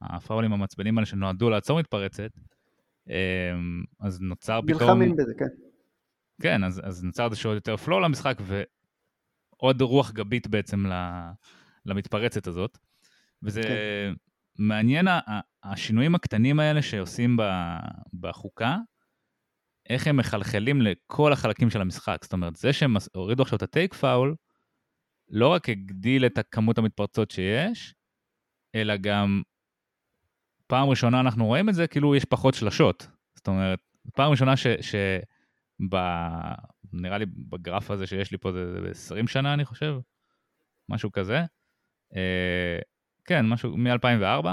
הפאולים המעצבנים האלה שנועדו לעצור מתפרצת, אמ, אז נוצר פתאום... נלחמים בזה, כן. כן, אז, אז נוצר איזשהו יותר פלואו למשחק, ועוד רוח גבית בעצם למתפרצת הזאת. וזה כן. מעניין, השינויים הקטנים האלה שעושים בחוקה, איך הם מחלחלים לכל החלקים של המשחק. זאת אומרת, זה שהם הורידו עכשיו את הטייק פאול, לא רק הגדיל את הכמות המתפרצות שיש, אלא גם פעם ראשונה אנחנו רואים את זה, כאילו יש פחות שלשות. זאת אומרת, פעם ראשונה ש... ש ב... נראה לי בגרף הזה שיש לי פה זה ב-20 שנה, אני חושב, משהו כזה. אה, כן, משהו מ-2004.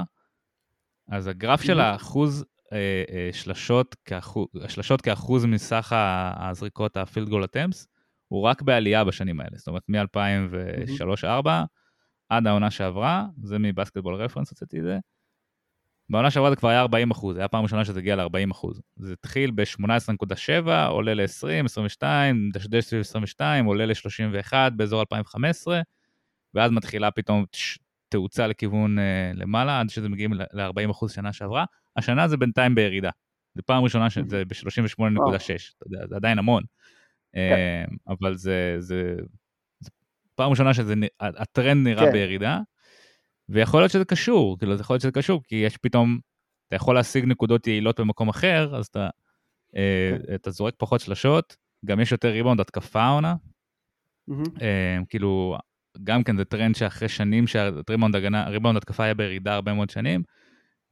אז הגרף של האחוז אה, אה, שלשות, כאחוז, שלשות כאחוז מסך הזריקות, הפילד גול אטמפס, הוא רק בעלייה בשנים האלה. זאת אומרת, מ-2003-2004 עד העונה שעברה, זה מבסקטבול רפרנס הוצאתי את זה, בעונה שעברה זה כבר היה 40 אחוז, היה פעם ראשונה שזה הגיע ל-40 אחוז. זה התחיל ב-18.7, עולה ל-20, 22, דשדש סביב 22, עולה ל-31 באזור 2015, ואז מתחילה פתאום תאוצה לכיוון uh, למעלה, עד שזה מגיעים ל-40 אחוז שנה שעברה. השנה זה בינתיים בירידה. זו פעם ראשונה שזה ב-38.6, אתה יודע, זה עדיין המון. כן. Uh, אבל זה, זה, זה פעם ראשונה שהטרנד נראה כן. בירידה. ויכול להיות שזה קשור, כאילו, זה יכול להיות שזה קשור, כי יש פתאום, אתה יכול להשיג נקודות יעילות במקום אחר, אז אתה, אה, כן. אתה זורק פחות שלשות, גם יש יותר ריבאונד התקפה עונה. אה, כאילו, גם כן זה טרנד שאחרי שנים שהריבאונד הגנה, ריבאונד התקפה היה בירידה הרבה מאוד שנים,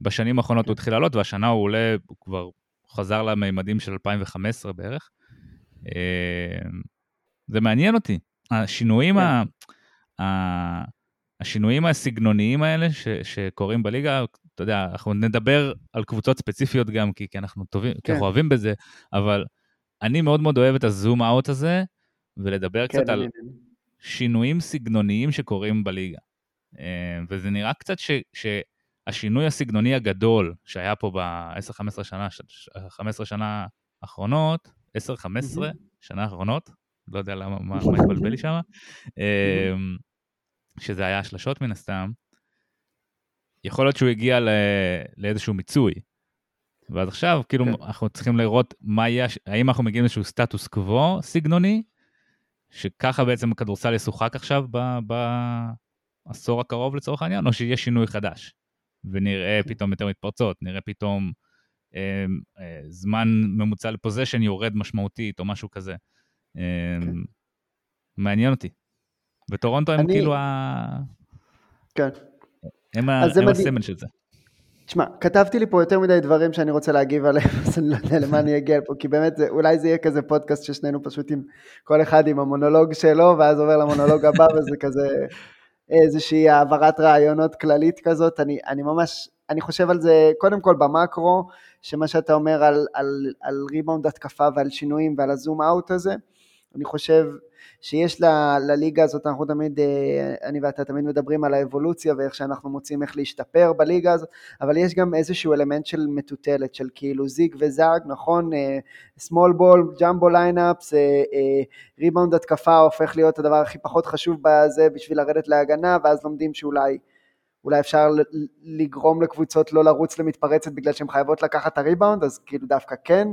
בשנים האחרונות הוא התחיל לעלות, והשנה הוא עולה, הוא כבר חזר למימדים של 2015 בערך. אה, זה מעניין אותי. השינויים כן. ה... השינויים הסגנוניים האלה ש, שקורים בליגה, אתה יודע, אנחנו נדבר על קבוצות ספציפיות גם, כי, כי אנחנו טובים, כן. כי אנחנו אוהבים בזה, אבל אני מאוד מאוד אוהב את הזום אאוט הזה, ולדבר כן, קצת אני... על שינויים סגנוניים שקורים בליגה. וזה נראה קצת ש, שהשינוי הסגנוני הגדול שהיה פה ב-10-15 שנה, 15 שנה האחרונות, 10-15 mm-hmm. שנה האחרונות, לא יודע למה, מה, מה התבלבל לי שם, אמ, שזה היה השלשות מן הסתם, יכול להיות שהוא הגיע לא, לאיזשהו מיצוי. ואז עכשיו, כאילו, כן. אנחנו צריכים לראות מה יהיה, האם אנחנו מגיעים לאיזשהו סטטוס קוו סגנוני, שככה בעצם הכדורסל ישוחק עכשיו בעשור הקרוב לצורך העניין, או שיהיה שינוי חדש, ונראה כן. פתאום יותר מתפרצות, נראה פתאום זמן ממוצע לפוזיישן יורד משמעותית, או משהו כזה. אה, כן. מעניין אותי. וטורונטו הם. כאילו ה... כן. הם, הסמל של זה. תשמע, כתבתי לי פה יותר מדי דברים שאני רוצה להגיב עליהם, אז אני לא יודע למה אני אגיע פה, כי באמת זה, אולי זה יהיה כזה פודקאסט ששנינו פשוט עם כל אחד עם המונולוג שלו, ואז עובר למונולוג הבא, וזה כזה איזושהי העברת רעיונות כללית כזאת. אני, אני ממש, אני חושב על זה קודם כל במקרו, שמה שאתה אומר על, על, על ריבאונד התקפה ועל שינויים ועל הזום אאוט הזה, אני חושב שיש ל, לליגה הזאת, אנחנו תמיד, אה, אני ואתה תמיד מדברים על האבולוציה ואיך שאנחנו מוצאים איך להשתפר בליגה הזאת, אבל יש גם איזשהו אלמנט של מטוטלת, של כאילו זיג וזאג, נכון? small ball, jumbo lineups, ריבאונד התקפה הופך להיות הדבר הכי פחות חשוב בזה בשביל לרדת להגנה, ואז לומדים שאולי... אולי אפשר לגרום לקבוצות לא לרוץ למתפרצת בגלל שהן חייבות לקחת את הריבאונד, אז כאילו דווקא כן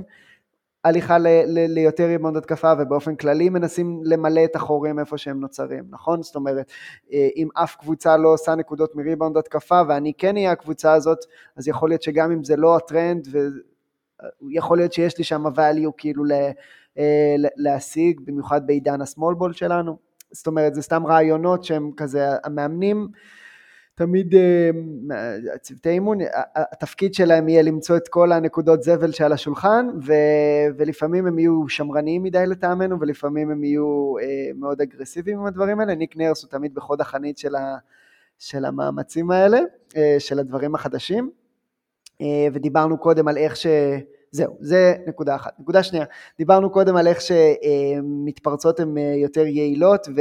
הליכה ל, ל, ליותר ריבאונד התקפה ובאופן כללי מנסים למלא את החורים איפה שהם נוצרים, נכון? זאת אומרת, אה, אם אף קבוצה לא עושה נקודות מריבאונד התקפה ואני כן אהיה הקבוצה הזאת, אז יכול להיות שגם אם זה לא הטרנד, ויכול להיות שיש לי שם value כאילו אה, ל, להשיג, במיוחד בעידן הסמול בול שלנו. זאת אומרת, זה סתם רעיונות שהם כזה, המאמנים תמיד אה, צוותי אימון, התפקיד שלהם יהיה למצוא את כל הנקודות זבל שעל השולחן ו, ולפעמים הם יהיו שמרניים מדי לטעמנו ולפעמים הם יהיו אה, מאוד אגרסיביים עם הדברים האלה, ניק נרס הוא תמיד בחוד החנית של, ה, של המאמצים האלה, אה, של הדברים החדשים ודיברנו קודם על איך ש... זהו, זה נקודה אחת. נקודה שנייה, דיברנו קודם על איך שמתפרצות הן יותר יעילות ו...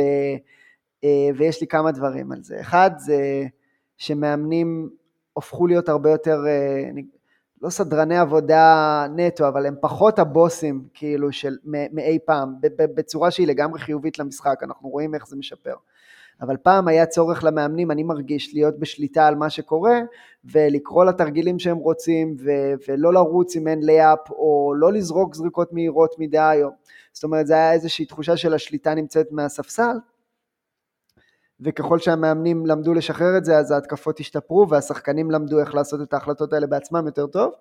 ויש לי כמה דברים על זה. אחד זה שמאמנים הפכו להיות הרבה יותר, אה, לא סדרני עבודה נטו, אבל הם פחות הבוסים כאילו של מאי פעם, בצורה שהיא לגמרי חיובית למשחק, אנחנו רואים איך זה משפר. אבל פעם היה צורך למאמנים, אני מרגיש, להיות בשליטה על מה שקורה, ולקרוא לתרגילים שהם רוצים, ו- ולא לרוץ אם אין לייאפ, או לא לזרוק זריקות מהירות מדי, או... זאת אומרת, זה היה איזושהי תחושה של השליטה נמצאת מהספסל, וככל שהמאמנים למדו לשחרר את זה, אז ההתקפות השתפרו, והשחקנים למדו איך לעשות את ההחלטות האלה בעצמם יותר טוב.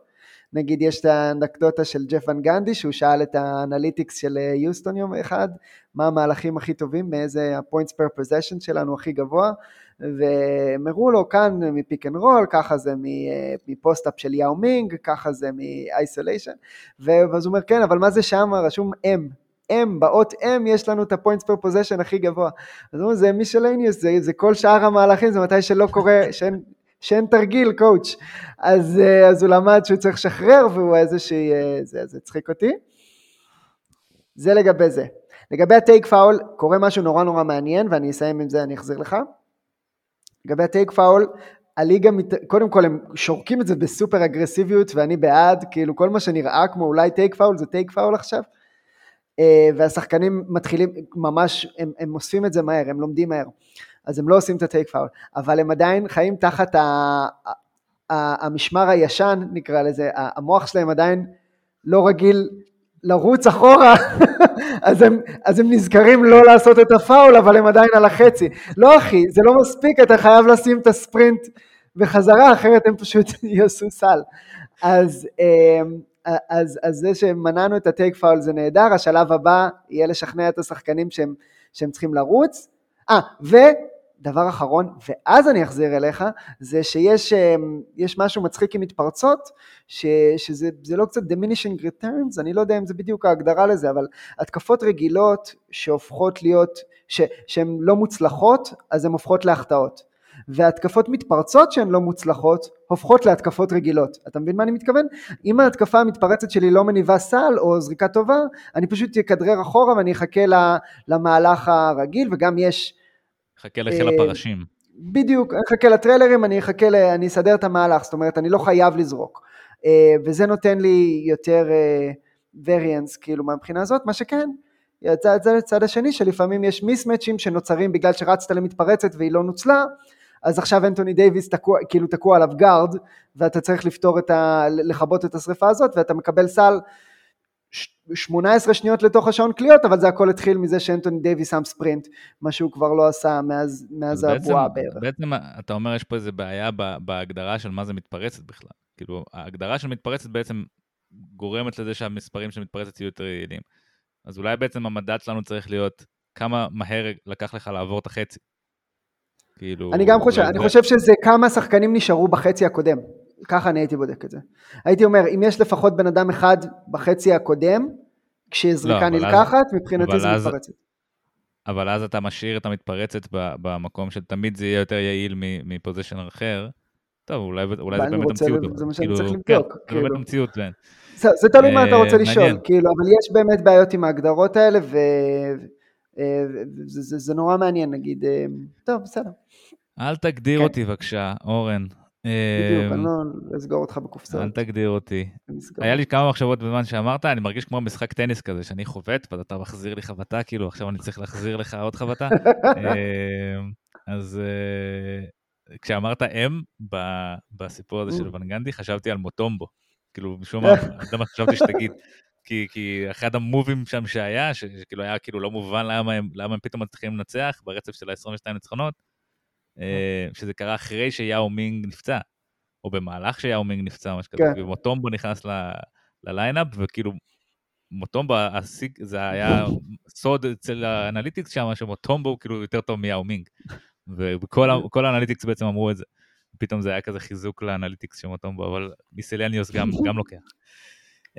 נגיד יש את האנקדוטה של ג'ף ואן גנדי, שהוא שאל את ה-analytics של יוסטון יום אחד, מה המהלכים הכי טובים, מאיזה ה-points per possession שלנו הכי גבוה, והם הראו לו כאן מ-pick and roll, ככה זה מ-post-up של יאו מינג, ככה זה מ-isolation, ואז הוא אומר כן, אבל מה זה שם? רשום M, M, באות M יש לנו את ה-points per possession הכי גבוה. אז אומרים, זה miscellaneous, זה, זה כל שאר המהלכים, זה מתי שלא קורה, שאין, שאין תרגיל, coach. אז, אה, אז הוא למד שהוא צריך לשחרר, והוא איזושהי, אה, זה, זה צחיק אותי. זה לגבי זה. לגבי הטייק פאול, קורה משהו נורא נורא מעניין, ואני אסיים עם זה, אני אחזיר לך. לגבי הטייק פאול, הליגה, מת... קודם כל הם שורקים את זה בסופר אגרסיביות, ואני בעד, כאילו כל מה שנראה כמו אולי take foul, זה take foul עכשיו. אה, והשחקנים מתחילים, ממש, הם, הם אוספים את זה מהר, הם לומדים מהר, אז הם לא עושים את הטייק פאול, אבל הם עדיין חיים תחת ה, ה, המשמר הישן, נקרא לזה, המוח שלהם עדיין לא רגיל לרוץ אחורה, אז, הם, אז הם נזכרים לא לעשות את הפאול, אבל הם עדיין על החצי. לא אחי, זה לא מספיק, אתה חייב לשים את הספרינט בחזרה, אחרת הם פשוט יעשו סל. אז אה, אז, אז זה שמנענו את הטייק פאול זה נהדר, השלב הבא יהיה לשכנע את השחקנים שהם, שהם צריכים לרוץ. אה, ודבר אחרון, ואז אני אחזיר אליך, זה שיש אמ, משהו מצחיק עם מתפרצות, ש, שזה לא קצת diminishing returns, אני לא יודע אם זה בדיוק ההגדרה לזה, אבל התקפות רגילות שהופכות להיות, שהן לא מוצלחות, אז הן הופכות להחטאות. והתקפות מתפרצות שהן לא מוצלחות הופכות להתקפות רגילות. אתה מבין מה אני מתכוון? אם ההתקפה המתפרצת שלי לא מניבה סל או זריקה טובה, אני פשוט אכדרר אחורה ואני אחכה למהלך הרגיל וגם יש... חכה לחיל אה, הפרשים. בדיוק, אני אחכה לטריילרים, אני אחכה, ל... אני אסדר את המהלך, זאת אומרת, אני לא חייב לזרוק. אה, וזה נותן לי יותר וריאנס, כאילו, מהבחינה הזאת, מה שכן, זה לצד השני, שלפעמים יש מיסמצ'ים שנוצרים בגלל שרצת למתפרצת והיא לא נוצלה, אז עכשיו אנטוני דייוויס תקוע, כאילו תקוע עליו גארד, ואתה צריך לפתור את ה... לכבות את השריפה הזאת, ואתה מקבל סל 18 שניות לתוך השעון קליעות, אבל זה הכל התחיל מזה שאנטוני דייוויס שם ספרינט, מה שהוא כבר לא עשה מאז, מאז הבועה בערך. בעצם אתה אומר יש פה איזה בעיה בהגדרה של מה זה מתפרצת בכלל. כאילו, ההגדרה של מתפרצת בעצם גורמת לזה שהמספרים של מתפרצת יהיו יותר יעילים. אז אולי בעצם המדד שלנו צריך להיות כמה מהר לקח לך לעבור את החצי. כאילו... אני גם חושב, אני חושב שזה כמה שחקנים נשארו בחצי הקודם. ככה אני הייתי בודק את זה. הייתי אומר, אם יש לפחות בן אדם אחד בחצי הקודם, כשזריקה לא, נלקחת, אז, מבחינתי זה אז, מתפרצת. אבל אז אתה משאיר את המתפרצת במקום שתמיד זה יהיה יותר יעיל מפוזיישן אחר. טוב, אולי, אולי זה באמת המציאות. זה מה שאני כאילו, צריך לבדוק. כן, כאילו. זה באמת המציאות, כן. זה, זה תלוי מה אתה רוצה לשאול, כאילו, אבל יש באמת בעיות עם ההגדרות האלה, וזה זה, זה נורא מעניין, נגיד, אה, טוב, בסדר. אל תגדיר כן. אותי בבקשה, אורן. בדיוק, אני לא אסגור אותך בקופסאות. אל תגדיר אותי. היה לי כמה מחשבות בזמן שאמרת, אני מרגיש כמו משחק טניס כזה, שאני חובט, ואתה מחזיר לי חבטה, כאילו עכשיו אני צריך להחזיר לך עוד חבטה. אז אה, כשאמרת אם בסיפור הזה של ונגנדי, חשבתי על מוטומבו. כאילו, משום מה, זה מה שחשבתי שתגיד. כי, כי אחד המובים שם שהיה, שכאילו היה כאילו לא מובן למה הם, למה הם פתאום מצליחים לנצח ברצף של ה-22 ניצחונות, אה, שזה קרה אחרי שיאו מינג נפצע, או במהלך שיאו מינג נפצע, מה שכזה, כן. ומוטומבו נכנס ל-lineup, וכאילו מוטומבו, זה היה סוד אצל ה-analytics שם, שמוטומבו הוא כאילו יותר טוב מיאו מינג, וכל ה-analytics בעצם אמרו את זה. פתאום זה היה כזה חיזוק ל-analytics של מוטומבו, אבל miscellaneous גם, גם לוקח.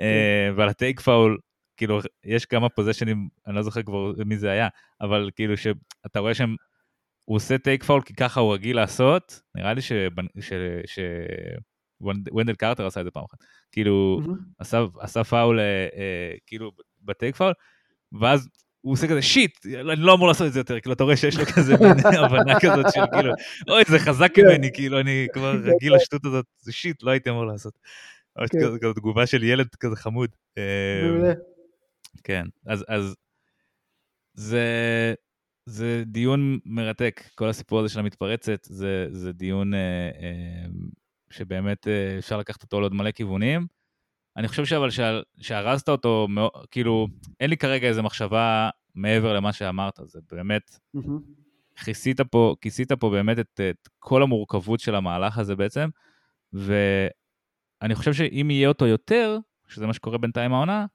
אה, ועל הטייק פאול, כאילו, יש כמה פוזשנים, אני לא זוכר כבר מי זה היה, אבל כאילו שאתה רואה שהם הוא עושה take foul כי ככה הוא רגיל לעשות, נראה לי שוונדל קרטר עשה את זה פעם אחת, כאילו עשה, עשה פאול אה, אה, כאילו בטייק פאול, ואז הוא עושה כזה shit, אני לא אמור לעשות את זה יותר, כאילו אתה רואה שיש לו כזה הבנה כזאת של כאילו, אוי זה חזק כן. ממני, כאילו אני כבר רגיל לשטות הזאת, זה שיט, לא הייתי אמור לעשות. כן. כזו תגובה של ילד כזה חמוד. אה, כן, אז זה, זה דיון מרתק, כל הסיפור הזה של המתפרצת, זה, זה דיון אה, אה, שבאמת אה, אפשר לקחת אותו לעוד מלא כיוונים. אני חושב שאבל שארזת אותו, כאילו, אין לי כרגע איזו מחשבה מעבר למה שאמרת, זה באמת, כיסית פה, כיסית פה באמת את, את כל המורכבות של המהלך הזה בעצם, ואני חושב שאם יהיה אותו יותר, שזה מה שקורה בינתיים העונה,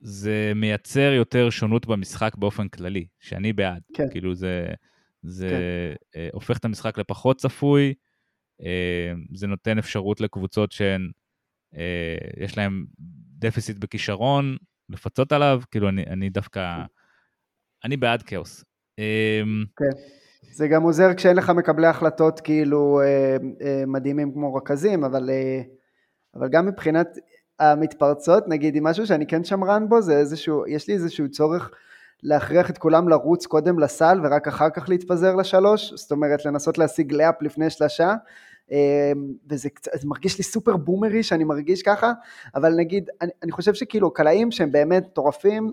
זה מייצר יותר שונות במשחק באופן כללי, שאני בעד. כן. כאילו זה, זה כן. אה, הופך את המשחק לפחות צפוי, אה, זה נותן אפשרות לקבוצות שהן, אה, יש להן דפיסיט בכישרון, לפצות עליו, כאילו אני, אני דווקא, אני בעד כאוס. אה, כן. זה גם עוזר כשאין לך מקבלי החלטות כאילו אה, אה, מדהימים כמו רכזים, אבל, אה, אבל גם מבחינת המתפרצות, נגיד, עם משהו שאני כן שמרן בו, זה איזשהו, יש לי איזשהו צורך להכריח את כולם לרוץ קודם לסל ורק אחר כך להתפזר לשלוש, זאת אומרת לנסות להשיג לאפ לפני שלושה, אמ, וזה זה מרגיש לי סופר בומרי שאני מרגיש ככה, אבל נגיד, אני, אני חושב שכאילו קלעים שהם באמת מטורפים,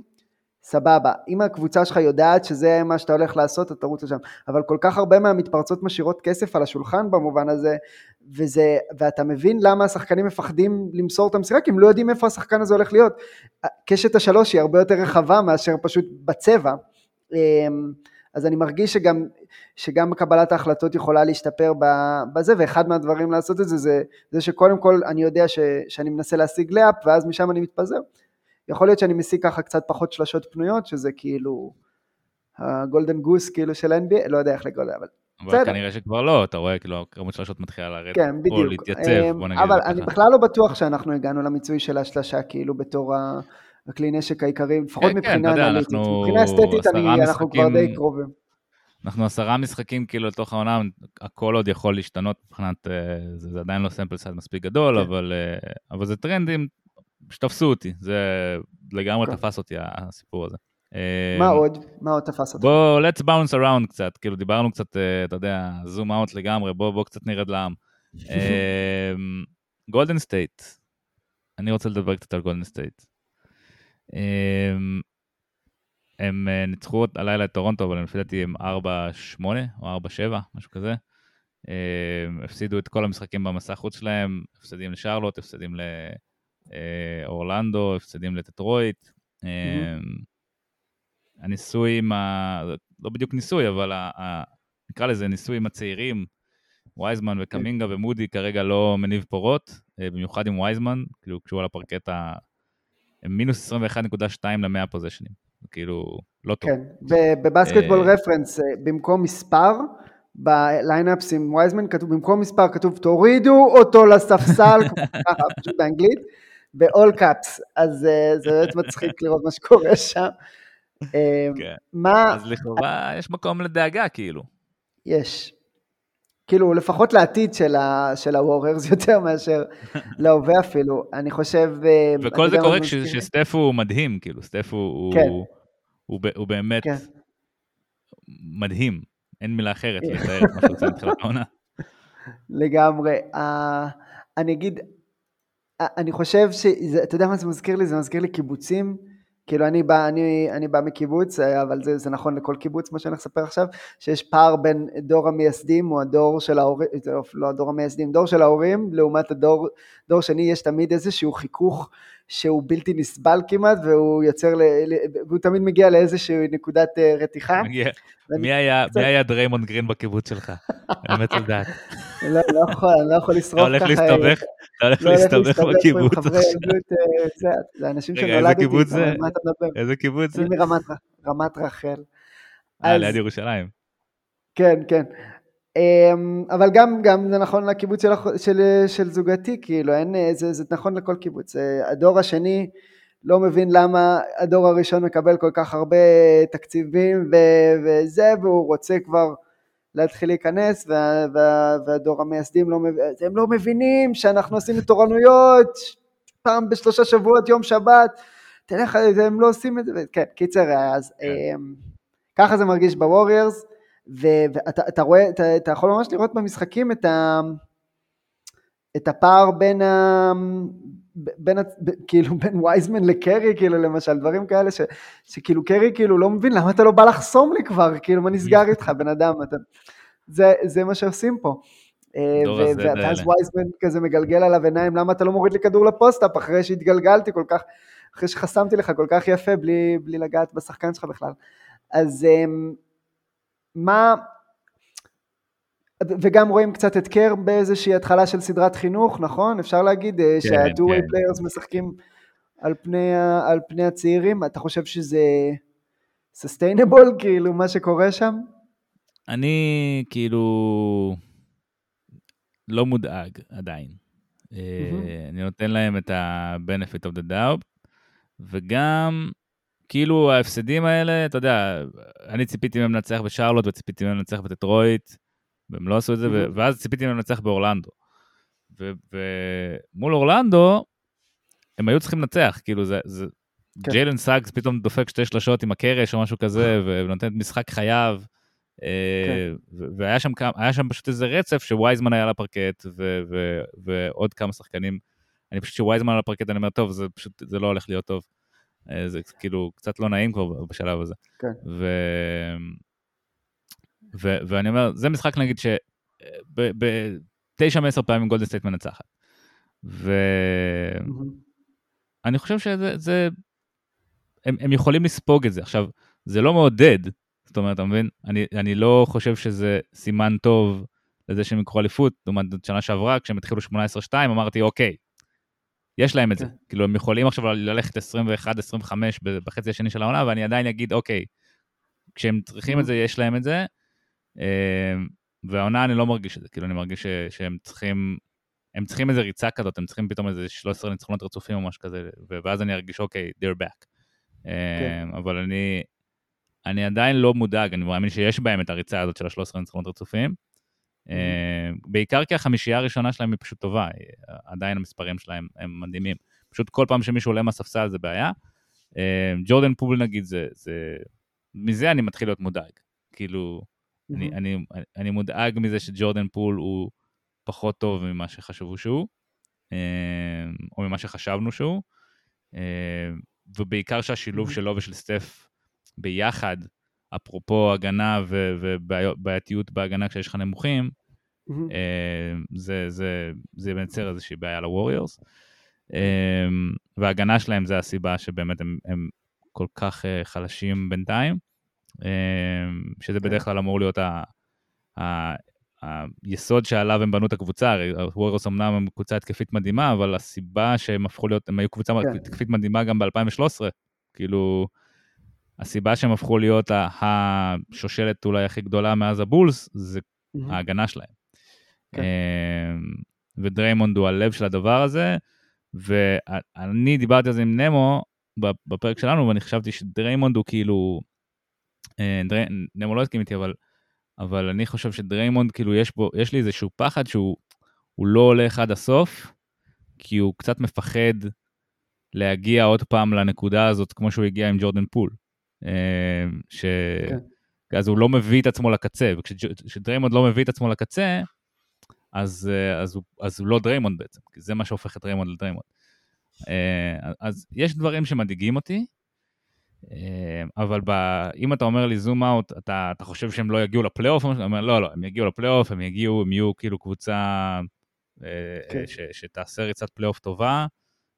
סבבה, אם הקבוצה שלך יודעת שזה מה שאתה הולך לעשות, אתה תרוץ לשם, אבל כל כך הרבה מהמתפרצות משאירות כסף על השולחן במובן הזה, וזה, ואתה מבין למה השחקנים מפחדים למסור את המסירה, כי הם לא יודעים איפה השחקן הזה הולך להיות. קשת השלוש היא הרבה יותר רחבה מאשר פשוט בצבע, אמ, אז אני מרגיש שגם, שגם קבלת ההחלטות יכולה להשתפר בזה, ואחד מהדברים לעשות את זה, זה, זה שקודם כל אני יודע ש, שאני מנסה להשיג לאפ, ואז משם אני מתפזר. יכול להיות שאני משיג ככה קצת פחות שלשות פנויות, שזה כאילו הגולדן גוס כאילו של NBA, לא יודע איך לגול, אבל בסדר. אבל כנראה שכבר לא, אתה רואה כאילו כמות שלשות מתחילה לרדת, כן, בדיוק. או להתייצב, בוא נגיד אבל אני בכלל לא בטוח שאנחנו הגענו למיצוי של השלשה כאילו בתור הכלי נשק העיקרי, לפחות כן, מבחינה כן, אנליטית, מבחינה אסתטית אנחנו כבר די קרובים. אנחנו עשרה משחקים כאילו לתוך העונה, הכל עוד יכול להשתנות מבחינת, אה, זה, זה עדיין לא sample size מספיק גדול, כן. אבל, אה, אבל זה טרנדים שתפסו אותי, זה לגמרי כן. תפס אותי הסיפור הזה. מה עוד? מה עוד תפס אותך? בוא, let's bounce around קצת, כאילו דיברנו קצת, אה, אתה יודע, zoom out לגמרי, בוא, בוא קצת נרד לעם. גולדן סטייט, אני רוצה לדבר קצת על גולדן סטייט. הם אה, ניצחו הלילה את טורונטו, אבל לפי דעתי הם 4-8 או 4-7, משהו כזה. הפסידו את כל המשחקים במסע חוץ שלהם, הפסדים לשרלוט, הפסדים לאורלנדו, הפסדים לטטרויט. Mm-hmm. הניסוי עם ה... לא בדיוק ניסוי, אבל ה... ה... נקרא לזה ניסוי עם הצעירים, וייזמן וקמינגה. ומודי כרגע לא מניב פורות, אה, במיוחד עם וייזמן, כאילו כשהוא על הפרקט ה... מינוס 21.2 ל-100 פוזיישנים, כאילו לא טוב. כן, ב-Basketball Reference, אה, במקום מספר, ב-lineups עם וייזמן כתוב, במקום מספר כתוב תורידו אותו לספסל, ככה פשוט באנגלית, ב-all caps, אז אה, זה באמת מצחיק לראות מה שקורה שם. אמ, כן. מה... אז לכאורה יש מקום לדאגה, כאילו. יש. כאילו, לפחות לעתיד של, ה, של יותר מאשר להווה אפילו. אני חושב... אמ, וכל זה קורה כשסטף הוא מדהים, כאילו, סטף הוא, כן. הוא, הוא, הוא באמת כן. מדהים. אין מילה אחרת לתאר את מה שהוא עושה מתחילת העונה. לגמרי. Uh, אני אגיד, uh, אני חושב שאתה יודע מה זה מזכיר לי? זה מזכיר לי קיבוצים. כאילו אני בא, אני, אני בא מקיבוץ, אבל זה, זה נכון לכל קיבוץ, מה שאני לספר עכשיו, שיש פער בין דור המייסדים, או הדור של ההורים, לא, לא הדור המייסדים, דור של ההורים, לעומת הדור, דור שני, יש תמיד איזשהו חיכוך שהוא בלתי נסבל כמעט, והוא יוצר, ל, והוא תמיד מגיע לאיזושהי נקודת אה, רתיחה. מי היה, קצת... מי היה דריימונד גרין בקיבוץ שלך? באמת לדעת. לא, לא יכול, אני לא יכול לשרוף ככה. אתה הולך להסתבך? אתה הולך להסתבך בקיבוץ עכשיו. אה, זה אנשים שנולד איתי, מה אתה מדבר? איזה קיבוץ זה? אני מרמת רחל. אה, ליד ירושלים. כן, כן. אמ, אבל גם, גם זה נכון לקיבוץ של, של, של זוגתי, כאילו, אין, זה, זה נכון לכל קיבוץ. אה, הדור השני לא מבין למה הדור הראשון מקבל כל כך הרבה תקציבים ו, וזה, והוא רוצה כבר להתחיל להיכנס, וה, וה, והדור המייסדים לא, הם לא מבינים שאנחנו עושים תורנויות פעם בשלושה שבועות, יום שבת, תלך, הם לא עושים את זה, כן, קיצר, אז כן. אמ, ככה זה מרגיש בווריירס. ואתה רואה, אתה, אתה יכול ממש לראות במשחקים את, ה, את הפער בין, ה, בין, כאילו בין וייזמן לקרי, כאילו למשל, דברים כאלה, ש, שכאילו קרי כאילו לא מבין למה אתה לא בא לחסום לי כבר, כאילו מה נסגר איתך בן אדם, אתה, זה, זה מה שעושים פה. אה, ואז וייזמן כזה מגלגל עליו עיניים, למה אתה לא מוריד לי כדור לפוסט-אפ אחרי שהתגלגלתי כל כך, אחרי שחסמתי לך כל כך יפה בלי, בלי לגעת בשחקן שלך בכלל. אז אמ, מה, וגם רואים קצת את קר באיזושהי התחלה של סדרת חינוך, נכון? אפשר להגיד אה, כן, שה-2-way כן. players משחקים על פני, על פני הצעירים, אתה חושב שזה sustainable, כאילו, מה שקורה שם? אני כאילו לא מודאג עדיין. Mm-hmm. אני נותן להם את ה-benefit of the doubt, וגם כאילו ההפסדים האלה, אתה יודע, אני ציפיתי מהם לנצח בשרלוט וציפיתי מהם לנצח בדטרויט, והם לא עשו את זה, mm-hmm. ואז ציפיתי מהם לנצח באורלנדו. ומול אורלנדו, הם היו צריכים לנצח, כאילו זה, זה כן. ג'יילן סאגס פתאום דופק שתי שלשות עם הקרש או משהו כזה, ונותן משחק חייו. כן. והיה שם, שם פשוט איזה רצף שווייזמן היה על הפרקט, ו, ו, ועוד כמה שחקנים. אני פשוט שווייזמן על הפרקט, אני אומר, טוב, זה פשוט, זה לא הולך להיות טוב. אה, זה כאילו קצת לא נעים כבר בשלב הזה. כן. ו... ו... ואני אומר, זה משחק נגיד שבתשע מעשר פעמים גולדן סטייט מנצחת. ואני חושב שזה, זה... הם, הם יכולים לספוג את זה. עכשיו, זה לא מעודד, זאת אומרת, אתה מבין? אני, אני לא חושב שזה סימן טוב לזה שהם יקחו אליפות, לעומת שנה שעברה, כשהם התחילו 18-2, אמרתי, אוקיי, יש להם את זה. כן. כאילו, הם יכולים עכשיו ללכת 21-25 בחצי השני של העונה, ואני עדיין אגיד, אוקיי, כשהם צריכים את זה, יש להם את זה. אמ, והעונה אני לא מרגיש את זה, כאילו, אני מרגיש שהם צריכים, הם צריכים איזה ריצה כזאת, הם צריכים פתאום איזה 13 ניצחונות רצופים או משהו כזה, ואז אני ארגיש, אוקיי, they're back. כן. אמ, אבל אני, אני עדיין לא מודאג, אני מאמין שיש בהם את הריצה הזאת של ה-13 ניצחונות רצופים. אה, בעיקר כי החמישייה הראשונה שלהם היא פשוט טובה, עדיין המספרים שלהם הם מדהימים. פשוט כל פעם שמישהו עולה מהספסל זה בעיה. אה, ג'ורדן פול נגיד, זה, זה, מזה אני מתחיל להיות מודאג. כאילו, אני. אני, אני מודאג מזה שג'ורדן פול הוא פחות טוב ממה שחשבו שהוא, אה, או ממה שחשבנו שהוא, אה, ובעיקר שהשילוב. שלו ושל סטף ביחד, אפרופו הגנה ובעייתיות בהגנה כשיש לך נמוכים. אה, זה, זה, זה מייצר איזושהי בעיה לווריורס. אה, וההגנה שלהם זה הסיבה שבאמת הם, הם כל כך אה, חלשים בינתיים, שזה כן. בדרך כלל אמור להיות ה, ה, היסוד שעליו הם בנו את הקבוצה, הרי הווריורס אמנם הם קבוצה התקפית מדהימה, אבל הסיבה שהם הפכו להיות, הם היו קבוצה כן. התקפית מדהימה גם ב-2013, כאילו, הסיבה שהם הפכו להיות השושלת אולי הכי גדולה מאז הבולס, זה מהמם. ההגנה שלהם. כן. אמ, ודריימונד הוא הלב של הדבר הזה, ואני דיברתי על זה עם נמו בפרק שלנו, ואני חשבתי שדריימונד הוא כאילו, אה, דרי, נמו לא הסכים איתי, אבל, אבל אני חושב שדריימונד, כאילו יש בו, יש לי איזשהו פחד שהוא הוא לא הולך עד הסוף, כי הוא קצת מפחד להגיע עוד פעם לנקודה הזאת, כמו שהוא הגיע עם ג'ורדן פול. אה, ש... כן. אז הוא לא מביא את עצמו לקצה, וכשדריימונד לא מביא את עצמו לקצה, אז, אה, אז, הוא, אז הוא לא דריימונד בעצם, כי זה מה שהופך את דריימונד לדריימונד. אה, אז יש דברים שמדאיגים אותי, אבל ב, אם אתה אומר לי zoom out, אתה, אתה חושב שהם לא יגיעו לפלייאוף? אני אומר, לא, לא, הם יגיעו לפלייאוף, הם יגיעו, הם יהיו כאילו קבוצה כן. ש, שתעשה ריצת פלייאוף טובה.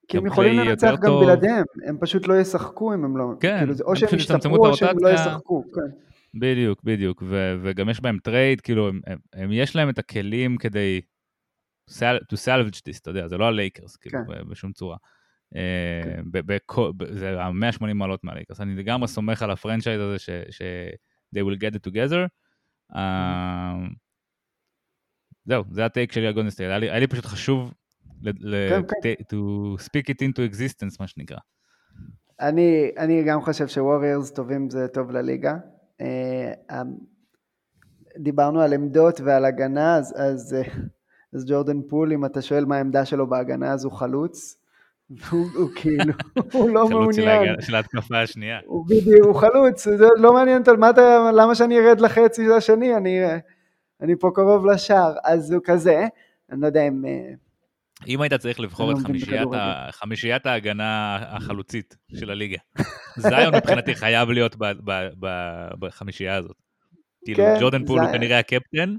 כי הם יכולים לנצח גם טוב. בלעדיהם, הם פשוט לא ישחקו אם הם לא... כן, כאילו, או הם שהם ישתפרו או שהם לא. ישחקו, כן. בדיוק, בדיוק, ו- וגם יש בהם trade, כאילו, הם, הם, הם, יש להם את הכלים כדי to salvage this, אתה יודע, זה לא הלייקרס, כאילו, כן. ב- בשום צורה. כן. אה, ב- בכל- ב- זה ה-180 מעלות מהלייקרס, אני לגמרי סומך על franchise הזה ש- ש- they will get it together. אה, זהו, זה ה take שלי על גולדן סטייט, היה היה לי פשוט חשוב ל- כן, כן. to speak it into existence, מה שנקרא. אני, אני גם חושב שווריורס טובים זה טוב לליגה. אה, דיברנו על עמדות ועל הגנה, אז, אז, אה, אז ג'ורדן פול, אם אתה שואל מה העמדה שלו בהגנה, אז הוא חלוץ. והוא הוא כאילו, הוא לא חלוץ מעוניין. ההגנה- של ההתקפה השנייה. הוא בדיוק, הוא חלוץ, זה לא מעניין אתה, למה שאני ארד לחצי השני, אני, אני פה קרוב לשער, אז הוא כזה, אני לא יודע אם... אם היית צריך לבחור את חמישיית. ה... חמישיית ההגנה החלוצית של הליגה, זיון מבחינתי חייב להיות ב... ב... ב... בחמישייה הזאת. כאילו, כן, ג'ורדן פול הוא. כנראה הקפטן,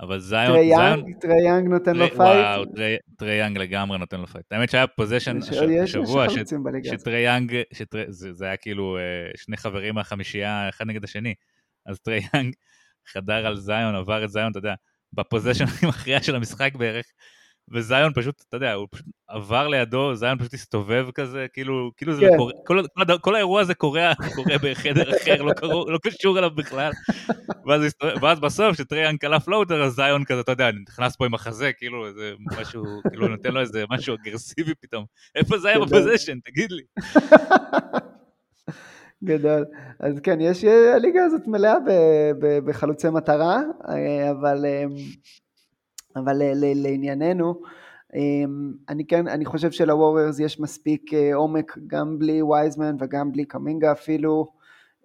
אבל זיון, טרי זיון, יאנג, טרי יאנג נותן לו fight. וואו, טרי- טרי יאנג לגמרי נותן לו fight. האמת שהיה possession יש- יש- יש השבוע, ש- חלוצים בליגה הזאת. שטרי יאנג, שטרי- זה זה היה כאילו אה, שני חברים מהחמישייה, אחד נגד השני. אז טרי יאנג חדר על זיון, עבר את זיון, אתה יודע, ב possession הכי מכריע של המשחק בערך, וזיון פשוט, אתה יודע, הוא פשוט עבר לידו, זיון פשוט הסתובב כזה, כאילו, כאילו זה כן. קורה, כל, כל, כל האירוע הזה קורה, קורה בחדר אחר, לא, קרוב, לא קשור אליו בכלל. ואז, הסתובב- ואז בסוף, כשטרי יאנג קלע floater, אז זיון כזה, אתה יודע, נכנס פה עם החזה, כאילו, איזה משהו, כאילו, נותן לו איזה משהו אגרסיבי פתאום. איפה זה היה. ב possession, תגיד לי. גדול. אז כן, יש, הליגה הזאת מלאה ב- ב- בחלוצי מטרה, אה, אבל, אה, אבל ל- לענייננו, אה, אני כן, אני חושב שלווריורס יש מספיק אה, עומק גם בלי וייזמן וגם בלי קמינגה אפילו.